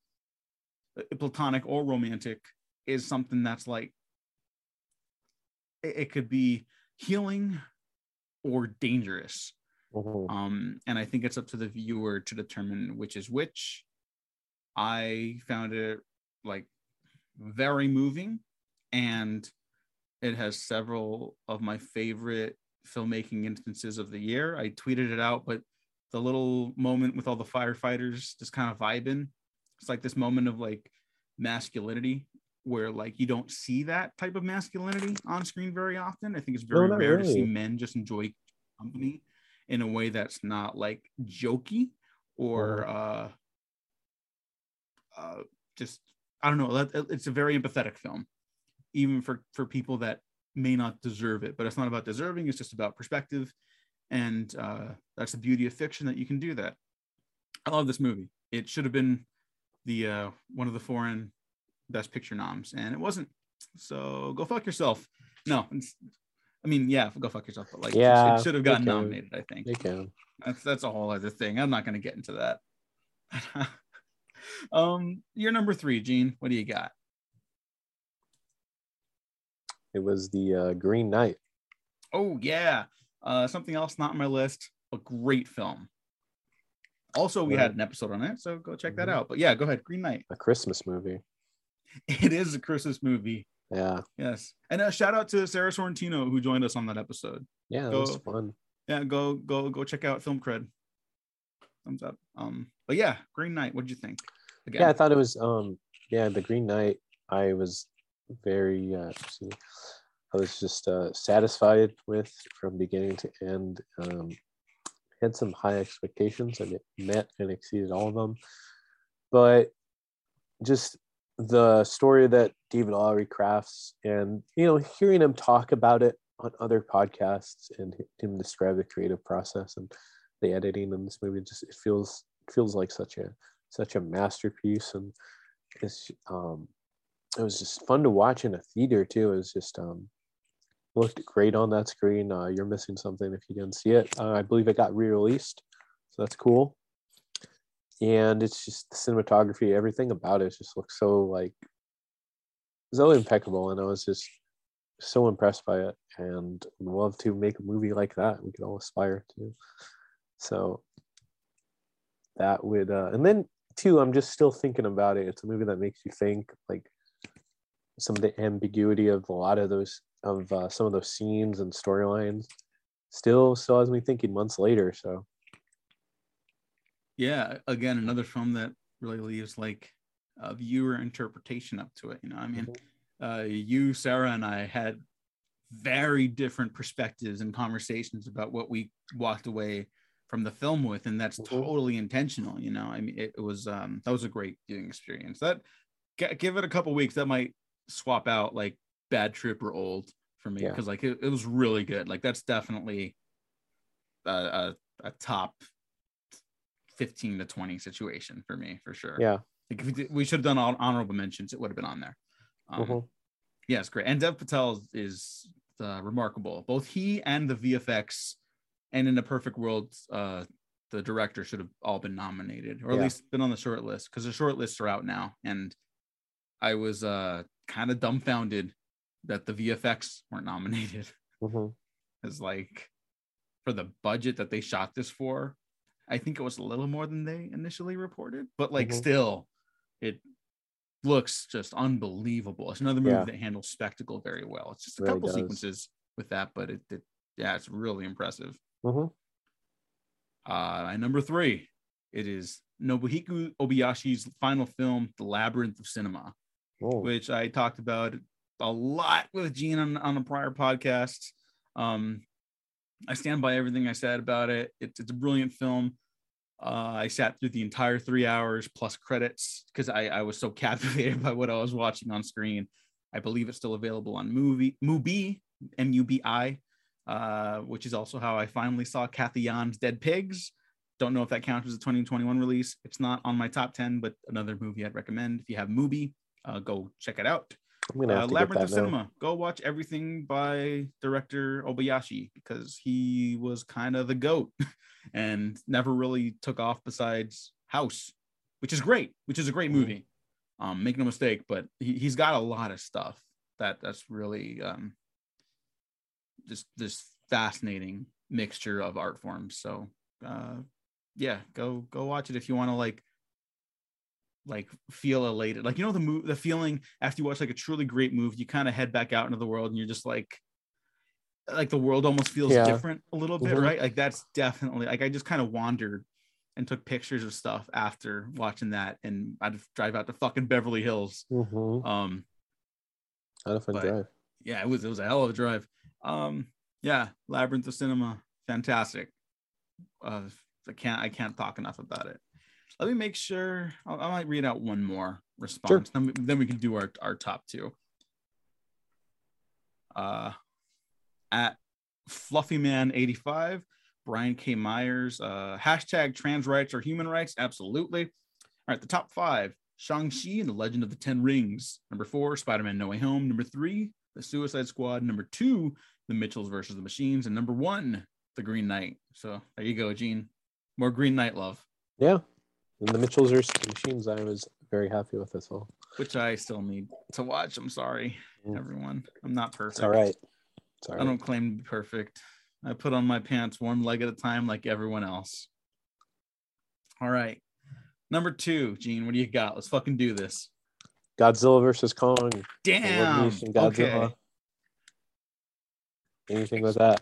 platonic or romantic is something that's like it, could be healing or dangerous. Mhm. um and i think it's up to the viewer to determine which is which. I found it like very moving and it has several of my favorite filmmaking instances of the year. I tweeted it out but the little moment with all the firefighters just kind of vibing it's like this moment of like masculinity where like you don't see that type of masculinity on screen very often. I think it's very not rare to see men just enjoy company in a way that's not like jokey or uh uh just i don't know that it's a very empathetic film even for for people that may not deserve it but it's not about deserving it's just about perspective and uh that's the beauty of fiction that you can do that i love this movie it should have been the uh one of the foreign best picture noms and it wasn't so go fuck yourself no it's, i mean yeah go fuck yourself but like it- Yeah, it should have gotten nominated i think They can. that's that's a whole other thing. I'm not going to get into that. um, you're number three, Gene. What do you got? It was the uh, Green Knight. Oh yeah, uh, something else not on my list. A great film. Also, we had an episode on it, so go check that Mhm. out. But yeah, go ahead. Green Knight. a Christmas movie. It is a Christmas movie. Yeah, Yes, and a shout out to Sarah Sorrentino who joined us on that episode. yeah, that Go- was fun. Yeah, go go go check out Film Cred. Thumbs up. Um, but yeah, Green Knight. What'd you think? Again, Yeah, I thought it was. Um, yeah, the Green Knight. I was very. Uh, see, I was just uh, satisfied with from beginning to end. Um, had some high expectations and it met and exceeded all of them, but just the story that David Lowery crafts, and you know, hearing him talk about it on other podcasts and him describe the creative process and the editing in this movie, just it feels feels like such a such a masterpiece and it's um it was just fun to watch in a theater too. It was just um looked great on that screen. Uh, you're missing something if you didn't see it. Uh, i believe it got re-released so that's cool. And it's just the cinematography everything about it just looks so like so impeccable and i was just so impressed by it and love to make a movie like that. We could all aspire to. So that would uh and then too i'm just still thinking about it. It's a movie that makes you think like some of the ambiguity of a lot of those of uh, some of those scenes and storylines still still has me thinking months later so. Yeah again another film that really leaves like a viewer interpretation up to it you know i mean uh you sarah and i had very different perspectives and conversations about what we walked away from the film with and that's Mhm. totally intentional you know i mean it, it was um that was a great viewing experience. That give it a couple weeks that might swap out like bad trip or old for me Yeah. because like it, it was really good like that's definitely a, a, a top 15 to 20 situation for me for sure. Yeah. Like if we, did, we should have done all honorable mentions, it would have been on there. Um, Mhm. Yeah, it's great. And Dev Patel is uh, remarkable. Both he and the VFX, and in a perfect world, uh, the director should have all been nominated, or at Yeah. least been on the short list, because the short lists are out now. And I was uh, kind of dumbfounded that the VFX weren't nominated. Mhm. As like for the budget that they shot this for, I think it was a little more than they initially reported, but like Mhm. still, it looks just unbelievable. It's another movie Yeah. that handles spectacle very well. It's just a Really couple does. sequences with that, but it, it yeah, it's really impressive. Mhm. Uh, and number three, it is Nobuhiko Obayashi's final film, The Labyrinth of Cinema Oh, which I talked about a lot with Gene on, on a prior podcast. Um, I stand by everything I said about it. It's, it's a brilliant film. Uh, I sat through the entire three hours plus credits because I, I was so captivated by what I was watching on screen. I believe it's still available on movie Mubi, M U B I, uh, which is also how I finally saw Cathy Yan's Dead Pigs. Don't know if that counts as a 2021 release. It's not on my top 10, but another movie I'd recommend if you have Mubi uh, go check it out. I'm gonna Uh, to Labyrinth of now. Cinema. Go watch everything by director Obayashi because he was kind of the goat and never really took off besides House, which is great, which is a great Mhm. movie. Um, make no mistake, but he, he's got a lot of stuff that that's really um, just this fascinating mixture of art forms. So uh, yeah, go go watch it if you want to like like feel elated like you know the move the feeling after you watch like a truly great movie you kind of head back out into the world and you're just like like the world almost feels Yeah. different a little bit Mhm. right like that's definitely like i just kind of wandered and took pictures of stuff after watching that and i'd drive out to fucking beverly hills Mhm. um Had a fun drive. yeah it was it was a hell of a drive um yeah labyrinth of cinema fantastic uh i can't i can't talk enough about it let me make sure i, I might read out one more response then, we, then we can do our, our top two. Uh at fluffyman85 brian k. Myers uh hashtag trans rights or human rights absolutely. All right the top five shang-chi and the legend of the ten rings. Number four spider-man no way home. Number three the suicide squad. Number two the mitchells versus the machines. And number one the green knight. So there you go gene. More green knight love. Yeah. And the Mitchells the Machines, I was very happy with as well. which i still need to watch i'm sorry Mm. everyone i'm not perfect It's all right. It's all I don't claim to be perfect. I put on my pants one leg at a time like everyone else. All right. Number two, Gene, what do you got? Let's fucking do this. Godzilla versus Kong. Damn. Godzilla. Okay. Anything with that?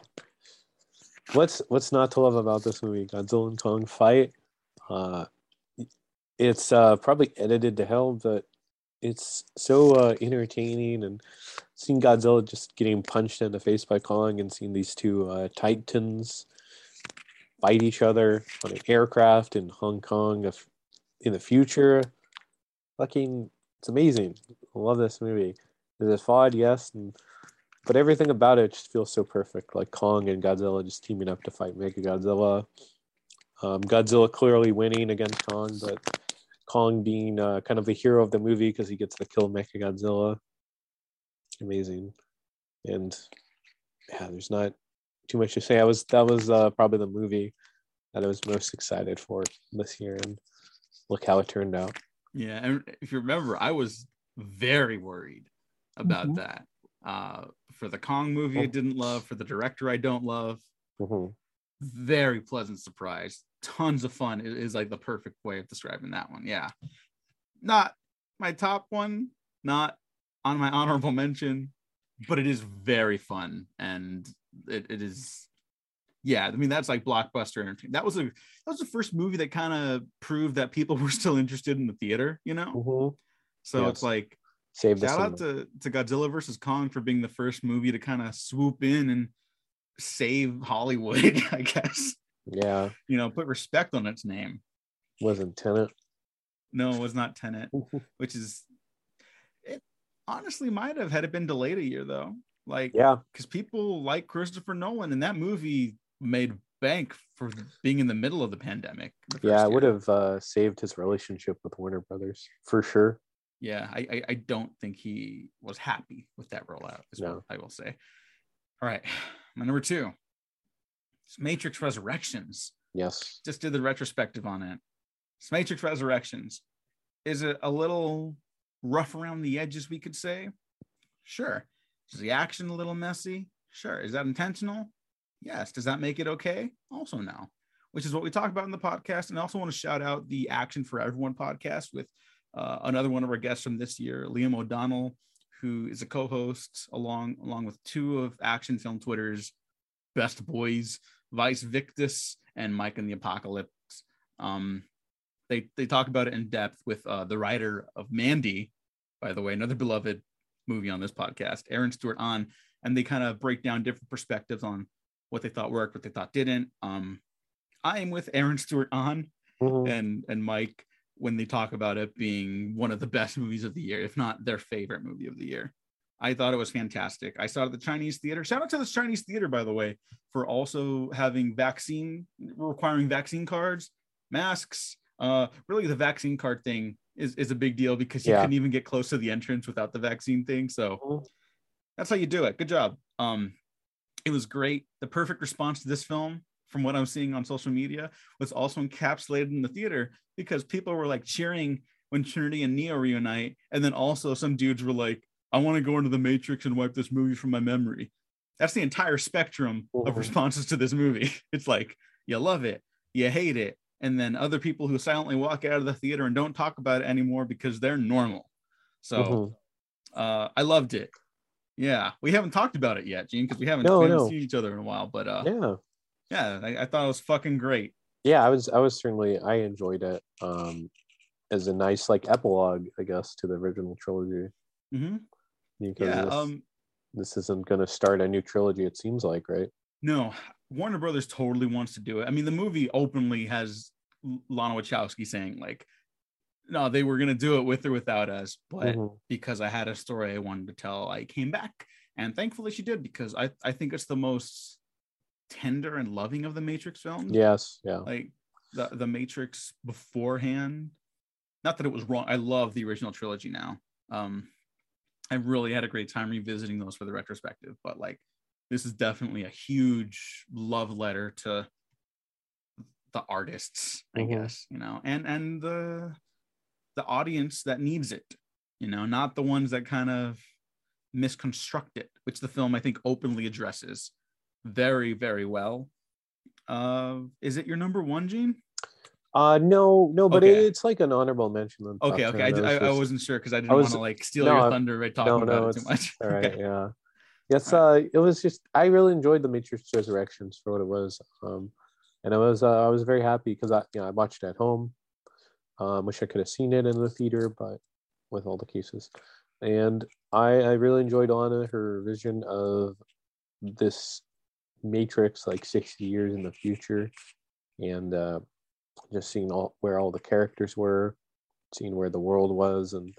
What's what's not to love about this movie? Godzilla and Kong fight. Uh, it's uh, probably edited to hell, but it's so uh, entertaining. And seeing Godzilla just getting punched in the face by Kong, and seeing these two uh, titans fight each other on an aircraft in Hong Kong in the future. Fucking, it's amazing. I love this movie. Is it flawed? Yes, and but everything about it just feels so perfect. Like Kong and Godzilla just teaming up to fight Mecha Godzilla. Um, Godzilla clearly winning against Kong, but Kong being uh, kind of the hero of the movie because he gets to kill Mecha Godzilla. Amazing, and yeah, there's not too much to say. I was that was uh, probably the movie that I was most excited for this year, and look how it turned out. Yeah. And if you remember, I was very worried about Mhm. that. Uh, for the Kong movie, I Oh. didn't love. For the director, I don't love. Mhm. Very pleasant surprise. Tons of fun is, is like the perfect way of describing that one. Yeah. Not my top one, not on my honorable mention, but it is very fun and it, it is yeah i mean that's like blockbuster entertainment that was a that was the first movie that kind of proved that people were still interested in the theater you know Mhm. so Yes. it's like Save the shout out to, to godzilla versus kong for being the first movie to kind of swoop in and save hollywood i guess yeah, you know put respect on its name wasn't Tenet. no it was not Tenet which is it honestly might have had it been delayed a year though like yeah, because people like Christopher Nolan, and that movie made bank for being in the middle of the pandemic. the Yeah, it would have uh, saved his relationship with Warner Brothers for sure. Yeah, I, I I don't think he was happy with that rollout. Is what No. I will say. All right, my number two. It's Matrix Resurrections. Yes. Just did the retrospective on it. It's Matrix Resurrections. Is it a little rough around the edges? We could say. Sure. Is the action a little messy? Sure. Is that intentional? Yes. Does that make it okay? Also, no. Which is what we talked about in the podcast. And I also want to shout out the Action for Everyone podcast with uh, another one of our guests from this year, Liam O'Donnell, who is a co-host along along with two of Action Film Twitter's best boys, Vice Victus and Mike and the Apocalypse. Um, they they talk about it in depth with uh, the writer of Mandy, by the way, another beloved movie on this podcast, Aaron Stewart-Ahn, and they kind of break down different perspectives on what they thought worked, what they thought didn't. Um, I am with Aaron Stewart-Ahn Mhm. and and Mike when they talk about it being one of the best movies of the year, if not their favorite movie of the year. I thought it was fantastic. I saw it at the Chinese theater. Shout out to the Chinese theater, by the way, for also having vaccine requiring vaccine cards, masks. Uh, really, the vaccine card thing is, is a big deal because you Yeah. couldn't even get close to the entrance without the vaccine thing. So that's how you do it. Good job. Um, it was great. The perfect response to this film, from what I'm seeing on social media, was also encapsulated in the theater because people were like cheering when Trinity and Neo reunite, and then also some dudes were like, "I want to go into the Matrix and wipe this movie from my memory." That's the entire spectrum of Mhm. responses to this movie. It's like you love it, you hate it, and then other people who silently walk out of the theater and don't talk about it anymore because they're normal. So Mhm. uh, I loved it. Yeah, we haven't talked about it yet, Gene, because we haven't, No, we haven't no. seen each other in a while. But uh, Yeah. yeah, I, I thought it was fucking great. Yeah, I was I was certainly I enjoyed it. Um as a nice like epilogue, I guess, to the original trilogy. hmm Because Yeah. this, Um. this isn't gonna start a new trilogy, it seems like, right? No, Warner Brothers totally wants to do it. I mean, the movie openly has Lana Wachowski saying like, "No, they were gonna do it with or without us," but Mhm. because I had a story I wanted to tell, I came back, and thankfully she did because I I think it's the most tender and loving of the Matrix films. Yes, yeah. like the the Matrix beforehand. Not that it was wrong. I love the original trilogy now. Um, I really had a great time revisiting those for the retrospective, but like this is definitely a huge love letter to the artists, I guess, you know, and and the the audience that needs it, you know, not the ones that kind of misconstruct it, which the film I think openly addresses very, very well. Uh, is it your number one, Gene? Uh no, no, but Okay. it's like an honorable mention. Okay, okay. I, 10. I, I wasn't sure because I didn't want to like steal no, your thunder by talking no, about no, it too much. all right, Okay. yeah. Yes, uh it was just I really enjoyed the Matrix Resurrections for what it was. Um and I was uh, I was very happy because I you know I watched it at home. Um wish I could have seen it in the theater, but with all the cases. And I I really enjoyed Lana, her vision of this Matrix like 60 years in the future and uh just seeing all where all the characters were, seeing where the world was and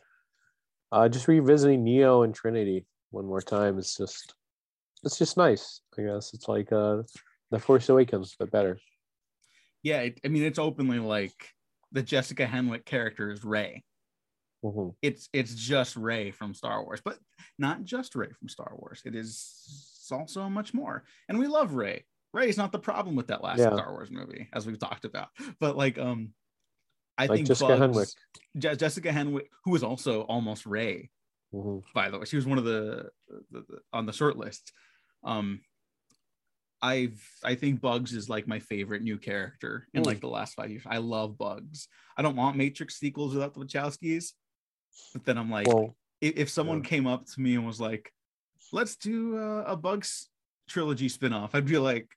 uh just revisiting Neo and Trinity one more time is just it's just nice. I guess it's like uh the Force Awakens, but better. Yeah, it, I mean, it's openly like the Jessica Henwick character is Rey. Mhm. It's it's just Rey from Star Wars, but not just Rey from Star Wars. It is also much more, and we love Rey. Rey is not the problem with that last Yeah. Star Wars movie, as we've talked about. But like, um, I Like think Jessica Bugs- Henwick. Je- Jessica Henwick, who was also almost Rey, Mhm. by the way. She was one of the, the, the- on the short list. Um, I've I think Bugs is like my favorite new character in Hmm. like the last five years. I love Bugs. I don't want Matrix sequels without the Wachowskis, but then I'm like, Well, if, if someone yeah. came up to me and was like, "Let's do a, a Bugs trilogy spinoff," I'd be like,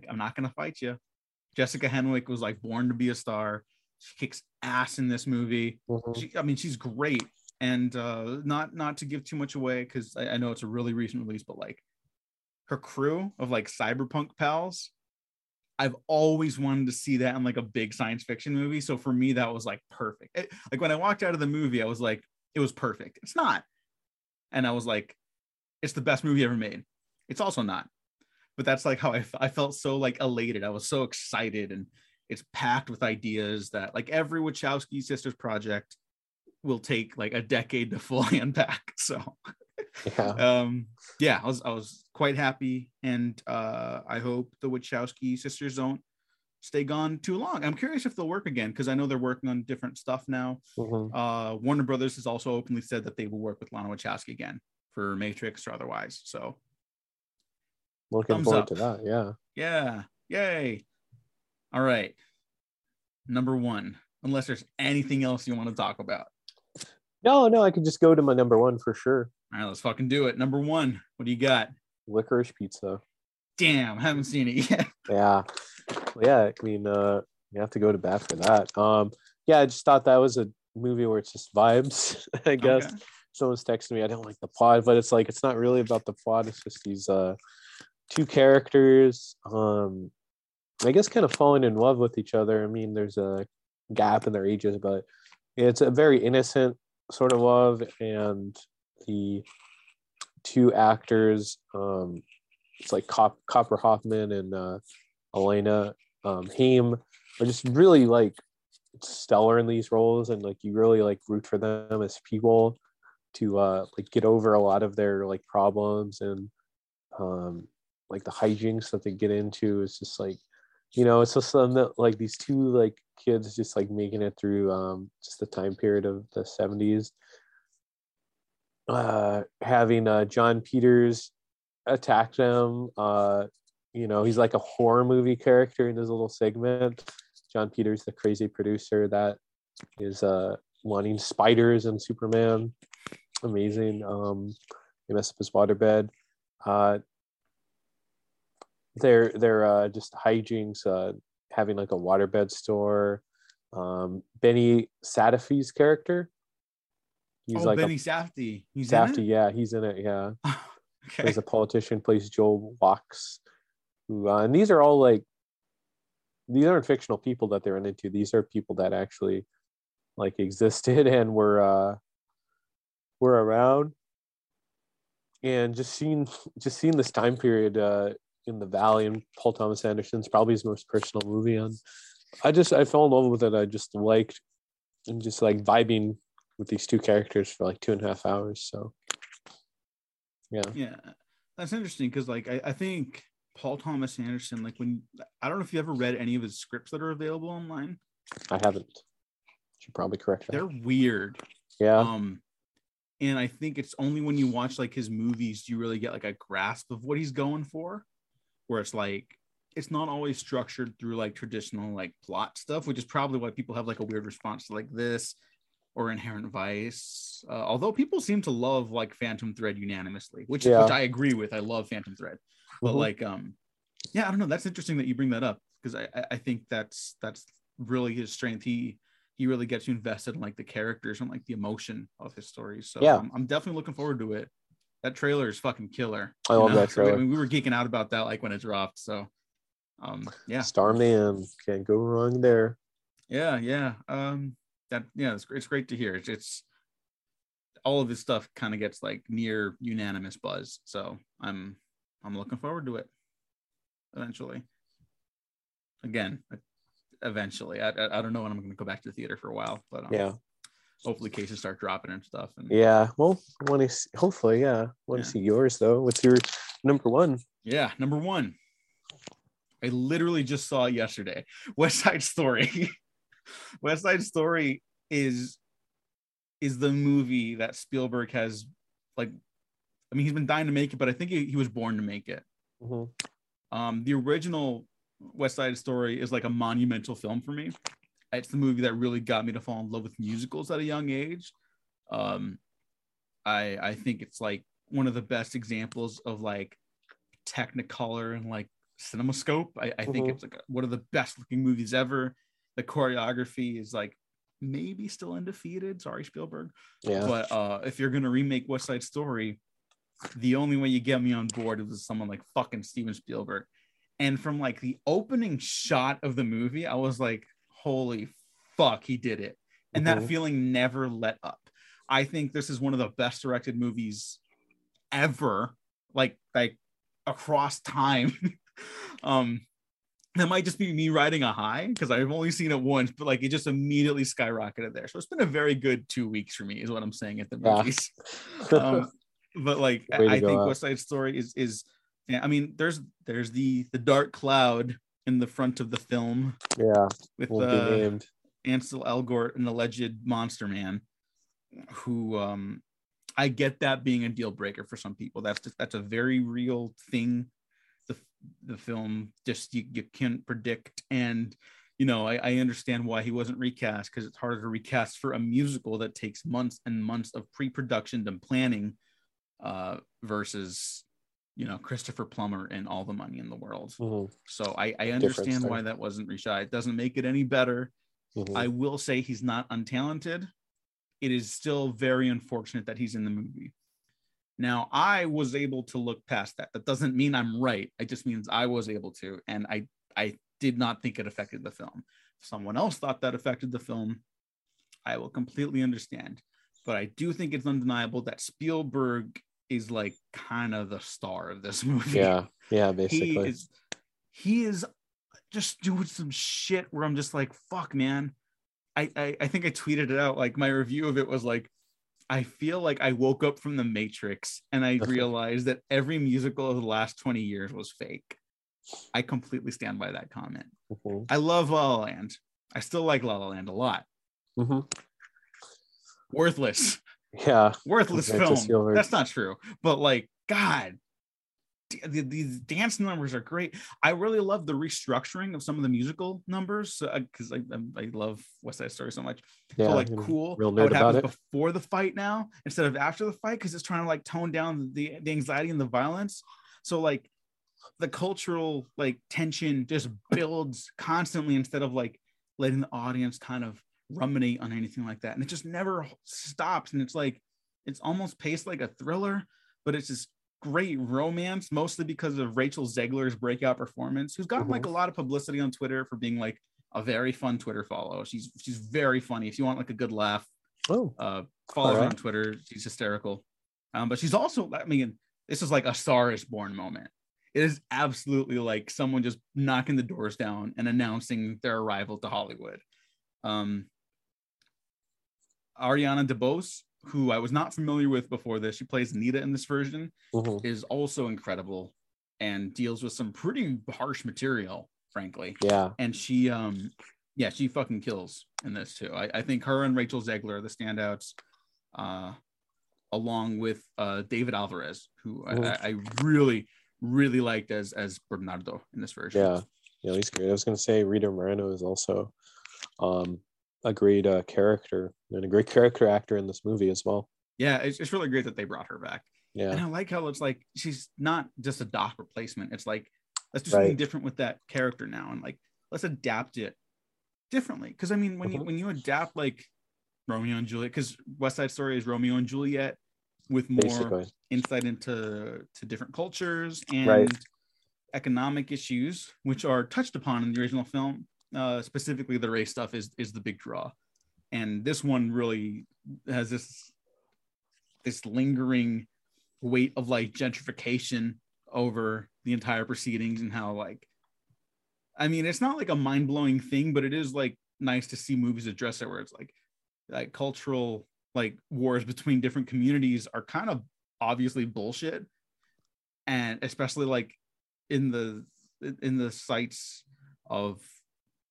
like, "I'm not gonna fight you." Jessica Henwick was like born to be a star. She kicks ass in this movie mhm. she, I mean, she's great, and uh, not not to give too much away because I, I know it's a really recent release, but like her crew of like cyberpunk pals, I've always wanted to see that in like a big science fiction movie. So for me, that was like perfect. It- like when I walked out of the movie, I was like, it was perfect. It's not, and I was like, it's the best movie ever made. It's also not, but that's like how I felt so like elated. I was so excited, and it's packed with ideas that like every Wachowski sisters project will take like a decade to fully unpack. So Yeah. um yeah, I was I was quite happy, and uh I hope the Wachowski sisters don't stay gone too long. I'm curious if they'll work again because I know they're working on different stuff now. Mhm. Uh, Warner Brothers has also openly said that they will work with Lana Wachowski again for Matrix or otherwise. So Looking Thumbs forward up. to that. Yeah. yeah, yay! All right, number one. Unless there's anything else you want to talk about. No, no, I could just go to my number one for sure. All right, let's fucking do it. Number one. What do you got? Licorice pizza. Damn, haven't seen it yet. Yeah. Well, yeah, I mean, uh, you have to go to bat for that. Um, yeah, I just thought that was a movie where it's just vibes, I guess. Okay. Someone's texting me, I don't like the plot, but it's like it's not really about the plot, it's just these uh two characters, um, I guess kind of falling in love with each other. I mean, there's a gap in their ages, but it's a very innocent sort of love, and the two actors, um, it's like Cop- Cooper Hoffman and uh, Elena um, Haim are just really like stellar in these roles, and like you really like root for them as people to uh, like get over a lot of their like problems and um, like the hijinks that they get into. is just like you know, it's just something that like these two like kids just like making it through um, just the time period of the seventies. Uh, having uh, Jon Peters attack them. Uh, you know, he's like a horror movie character in his little segment. Jon Peters, the crazy producer that is uh, wanting spiders and Superman. Amazing. Um, they mess up his waterbed. Uh, they're they're uh, just hijinks, uh, having like a waterbed store. Um, Benny Sadafi's character. He's oh, like Benny a Safdie. He's Safdie, yeah, he's in it, yeah okay. plays a politician, plays Joel Wachs, who uh, and these are all like these aren't fictional people that they run into. These are people that actually like existed and were uh were around. And just seeing just seeing this time period uh in the valley and Paul Thomas Anderson's probably his most personal movie and I just I fell in love with it. I just liked and just like vibing with these two characters for like two and a half hours. So yeah. Yeah, that's interesting because like I, I think Paul Thomas Anderson, like when I don't know if you ever read any of his scripts that are available online. I haven't. Should probably correct that. They're weird. yeah. Um, and I think it's only when you watch like his movies do you really get like a grasp of what he's going for, where it's like it's not always structured through like traditional like plot stuff, which is probably why people have like a weird response to like this or Inherent Vice. Uh, although people seem to love like Phantom Thread unanimously, which Yeah. which I agree with. I love Phantom Thread, but Mhm. like um, yeah, I don't know. That's interesting that you bring that up because I I- I think that's that's really his strength. He he really gets you invested in like the characters and like the emotion of his stories. So Yeah. I'm, I'm definitely looking forward to it. That trailer is fucking killer. I love that So we- I trailer. mean, we were geeking out about that like when it dropped. So um, yeah, Starman can't go wrong there. yeah, yeah. Um, that yeah, it's, it's great to hear. It's, it's all of his stuff kind of gets like near unanimous buzz. So I'm I'm looking forward to it. Eventually. Again, eventually. I I, I don't know when I'm going to go back to the theater for a while, but um, Yeah. Hopefully cases start dropping and stuff. And Yeah. Well, want to see, hopefully, yeah. Want to Yeah. see yours though. What's your number one? Yeah, number one. I literally just saw it yesterday. West Side Story. West Side Story is is the movie that Spielberg has like I mean he's been dying to make it, but I think he, he was born to make it. Mhm. Um the original West Side Story is like a monumental film for me. It's the movie that really got me to fall in love with musicals at a young age. Um I I think it's like one of the best examples of like technicolor and like cinemascope. I, I think Mhm. it's like one of the best looking movies ever. The choreography is like maybe still undefeated. Sorry, Spielberg. Yeah. But uh, if you're gonna remake West Side Story, the only way you get me on board is with someone like fucking Steven Spielberg. And from like the opening shot of the movie, I was like, holy fuck, he did it. And that Mhm. feeling never let up. I think this is one of the best directed movies ever. Like, like across time. um, that might just be me riding a high because I've only seen it once, but like it just immediately skyrocketed there. So it's been a very good two weeks for me, is what I'm saying at the Yeah. movies. um, but like I, Way I think up. West Side Story is is yeah, I mean there's there's the the dark cloud in the front of the film Yeah, with uh, named. Ansel Elgort, an alleged monster man, who um I get that being a deal breaker for some people. That's just, that's a very real thing. The the film just you, you can't predict, and you know I, I understand why he wasn't recast because it's harder to recast for a musical that takes months and months of pre-production and planning, uh, versus you know Christopher Plummer and all the money in the world. Mhm, So I, I understand why that wasn't reshot. It doesn't make it any better. mhm. I will say he's not untalented. It is still very unfortunate that he's in the movie. Now, I was able to look past that. That doesn't mean I'm right. It just means I was able to, and I I did not think it affected the film. If someone else thought that affected the film, I will completely understand. But I do think it's undeniable that Spielberg is like kind of the star of this movie yeah, yeah, he basically. is he is just doing some shit where I'm just like, fuck, man. I, I I think I tweeted it out. Like my review of it was like, I feel like I woke up from the Matrix and I realized that every musical of the last 20 years was fake. I completely stand by that comment. Mhm, I love La La Land. I still like La La Land a lot. Mm-hmm. Worthless. Yeah, worthless film. That's not true. But like, God, d- these dance numbers are great. I really love the restructuring of some of the musical numbers because uh, I, I, I love West Side Story so much. yeah. so like, cool. Real nerd it about happens it. before the fight now instead of after the fight because it's trying to like tone down the the anxiety and the violence. So like, the cultural like tension just builds constantly instead of like letting the audience kind of ruminate on anything like that. And it just never stops. And it's like it's almost paced like a thriller but it's this great romance mostly because of rachel zegler's breakout performance who's gotten like a lot of publicity on twitter for being like a very fun twitter follow. She's she's very funny. If you want like a good laugh Oh, uh follow her on twitter. She's hysterical. Um but she's also i mean this is like a star is born moment. It is absolutely like someone just knocking the doors down and announcing their arrival to hollywood. Um ariana debose who i was not familiar with before this she plays nita in this version mhm. is also incredible and deals with some pretty harsh material frankly yeah, and she um yeah she fucking kills in this too i, I think her and rachel zegler are the standouts uh along with uh david alvarez who I, Mhm. I, I really really liked as as bernardo in this version yeah, yeah. He's great. I was gonna say Rita Moreno is also um, a great uh, character and a great character actor in this movie as well. yeah it's, it's really great that they brought her back Yeah. and i like how it's like she's not just a doc replacement it's like let's do something Right. different with that character now and like let's adapt it differently because i mean when you Mhm. when you adapt like romeo and juliet because west side story is romeo and juliet with more basically. insight into to different cultures and Right. economic issues which are touched upon in the original film uh specifically the race stuff is is the big draw and this one really has this this lingering weight of like gentrification over the entire proceedings and how like i mean it's not like a mind-blowing thing but it is like nice to see movies address it where it's like like cultural like wars between different communities are kind of obviously bullshit. And especially like in the in the sites of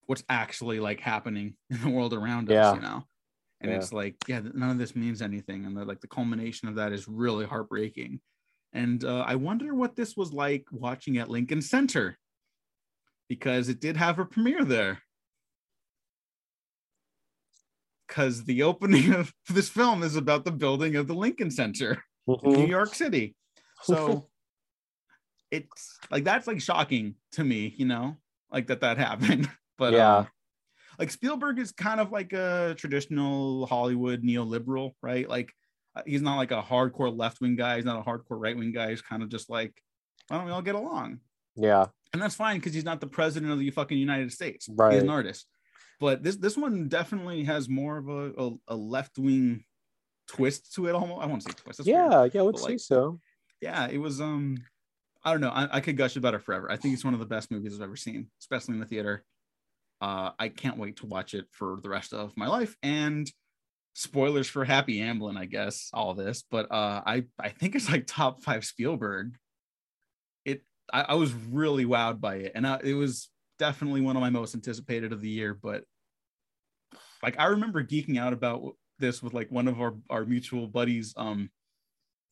what's actually like happening in the world around Yeah. us you know and Yeah. it's like yeah none of this means anything and the, like the culmination of that is really heartbreaking and uh, i wonder what this was like watching at lincoln center because it did have a premiere there because the opening of this film is about the building of the lincoln center in New Mhm. York City. So it's like that's like shocking to me, you know, like that that happened. But Yeah. um, like Spielberg is kind of like a traditional Hollywood neoliberal, right? Like uh, he's not like a hardcore left wing guy. He's not a hardcore right wing guy. He's kind of just like, why don't we all get along? Yeah, And that's fine because he's not the president of the fucking United States. Right. He's an artist. But this this one definitely has more of a, a, a left wing twist to it. Almost, I won't say twist. That's weird yeah, yeah. I would But, say like, so. yeah it was um I don't know. I, I could gush about it forever. I think it's one of the best movies I've ever seen, especially in the theater. Uh, I can't wait to watch it for the rest of my life. And spoilers for Happy Amblin, I guess, all this, but uh, I I think it's like top five Spielberg. It I, I was really wowed by it, and I, it was definitely one of my most anticipated of the year. But like I remember geeking out about this with like one of our our mutual buddies, um,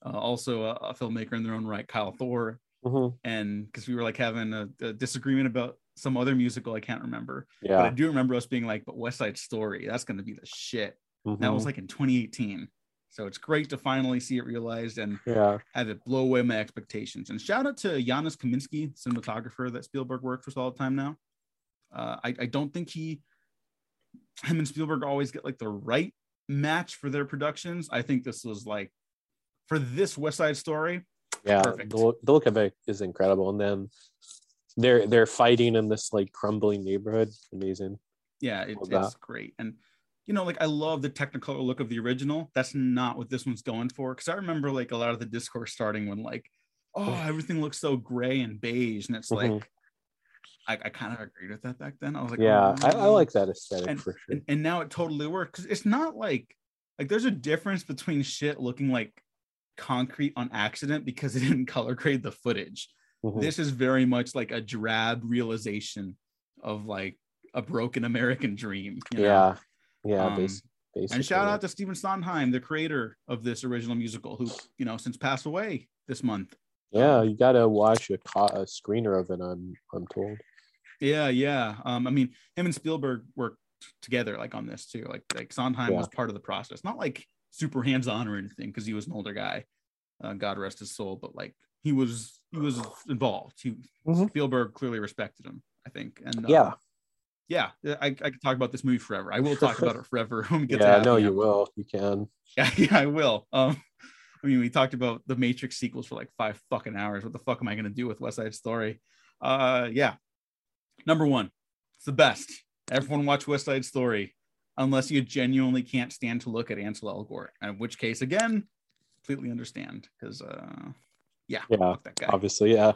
uh, also a, a, filmmaker in their own right, Kyle Thor, Mhm. and because we were like having a, a disagreement about some other musical I can't remember, but I do remember us being like, "But West Side Story, that's going to be the shit." That Mhm. was like in 2018. So it's great to finally see it realized and yeah. have it blow away my expectations. And shout out to Janusz Kaminski, cinematographer that Spielberg works with all the time now. Uh, I, I don't think he, him and Spielberg always get like the right match for their productions. I think this was like, for this West Side Story, Yeah. Perfect. The, the look of it is incredible. And then they're they're fighting in this like crumbling neighborhood. Amazing. yeah, it, it's that. great. And you know, like I love the technicolor look of the original. That's not what this one's going for. Because I remember like a lot of the discourse starting when like, oh, everything looks so gray and beige, and it's Mhm. like, I, I kind of agreed with that back then. I was like, yeah, oh, I, I like that aesthetic And- for sure. and, and now it totally works because it's not like like there's a difference between shit looking like concrete on accident because it didn't color grade the footage. Mhm. This is very much like a drab realization of like a broken American dream. you know? yeah. Yeah. Um, bas- basically. And shout out to Stephen Sondheim, the creator of this original musical, who you know since passed away this month. Yeah, you gotta watch a, co- a screener of it. I'm I'm told. Yeah, yeah. Um, I mean, him and Spielberg worked together like on this too. Like like Sondheim Yeah. was part of the process, not like super hands on or anything, because he was an older guy. Uh, God rest his soul, but like he was he was involved. He Mhm. Spielberg clearly respected him, I think. And uh, Yeah. yeah, I, I could talk about this movie forever. I will talk about it forever when we get to Yeah, Happy no, you will. You can. Yeah, yeah, I will. Um, I mean, we talked about the Matrix sequels for like five fucking hours. What the fuck am I gonna do with West Side Story? Uh, yeah. Number one, it's the best. Everyone watch West Side Story, unless you genuinely can't stand to look at Ansel Elgort. In which case, again, completely understand because, uh, yeah, Yeah, fuck that guy. Obviously, yeah.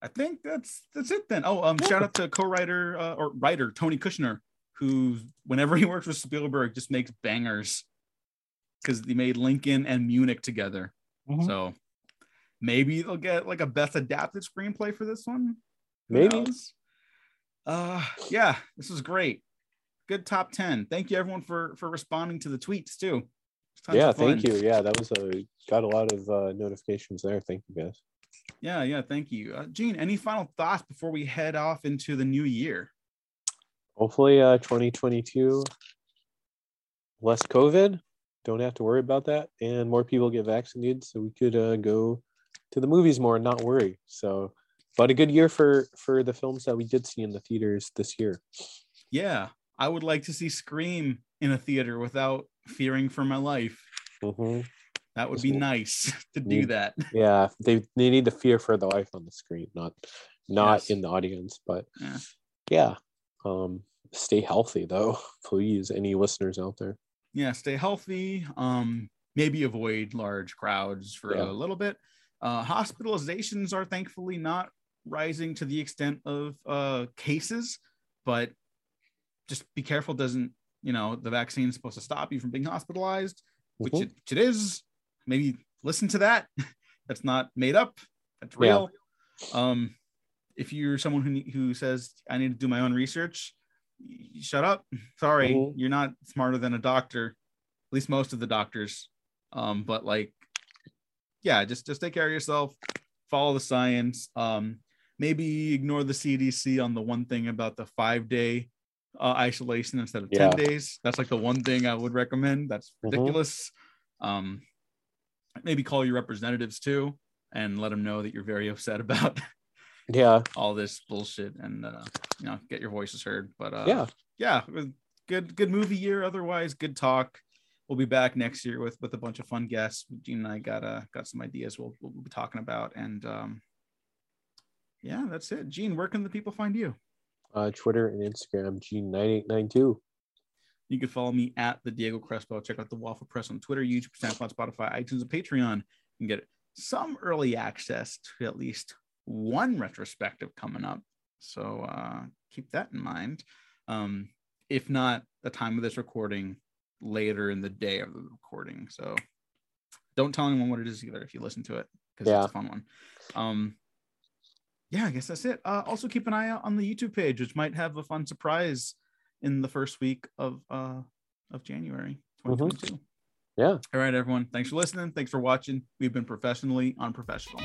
I think that's that's it then. Oh, um, shout out to co-writer uh, or writer Tony Kushner, who whenever he works with Spielberg just makes bangers because they made Lincoln and Munich together. Mhm. So maybe they'll get like a best adapted screenplay for this one. Maybe. Uh, yeah, this was great. Good top ten. Thank you everyone for for responding to the tweets too. Yeah, thank you. Yeah, that was a got a lot of uh, notifications there. Thank you guys. Yeah, yeah, thank you, uh, Gene. Any final thoughts before we head off into the new year? Hopefully, uh, 2022 less COVID. Don't have to worry about that, and more people get vaccinated, so we could uh, go to the movies more and not worry. So, but a good year for for the films that we did see in the theaters this year. yeah, I would like to see Scream in a theater without fearing for my life. hmm That would be nice to do that. Yeah, they they need to fear for the life on the screen, not not Yes. in the audience. But Yeah. yeah, um, stay healthy though, please. Any listeners out there? Yeah, stay healthy. Um, maybe avoid large crowds for Yeah. a little bit. Uh, hospitalizations are thankfully not rising to the extent of uh, cases, but just be careful. Doesn't you know the vaccine is supposed to stop you from being hospitalized, which Mhm. it, which it is. Maybe listen to that. That's not made up. That's Yeah. real. Um, if you're someone who who says I need to do my own research, shut up. Sorry, Mhm. you're not smarter than a doctor. At least most of the doctors. Um, but like, yeah, just just take care of yourself. Follow the science. Um, maybe ignore the CDC on the one thing about the five day uh, isolation instead of Yeah. days. That's like the one thing I would recommend. That's Mhm. ridiculous. Um, maybe call your representatives too and let them know that you're very upset about Yeah, all this bullshit and uh, you know get your voices heard. But uh, yeah, yeah, good good movie year. Otherwise, good talk. We'll be back next year with with a bunch of fun guests. Gene and I got uh got some ideas we'll we'll be talking about and um yeah, that's it. Gene, where can the people find you? Uh, Twitter and Instagram, G9892. You can follow me at the Diego Crespo. Check out the Waffle Press on Twitter, YouTube, SoundCloud, Spotify, iTunes, and Patreon. You can get some early access to at least one retrospective coming up. So uh, keep that in mind. Um, if not the time of this recording, later in the day of the recording. So don't tell anyone what it is either if you listen to it because Yeah. it's a fun one. Um, yeah, I guess that's it. Uh, also keep an eye out on the YouTube page, which might have a fun surprise in the first week of uh, of January 2022. Yeah. All right, everyone. Thanks for listening. Thanks for watching. We've been professionally unprofessional.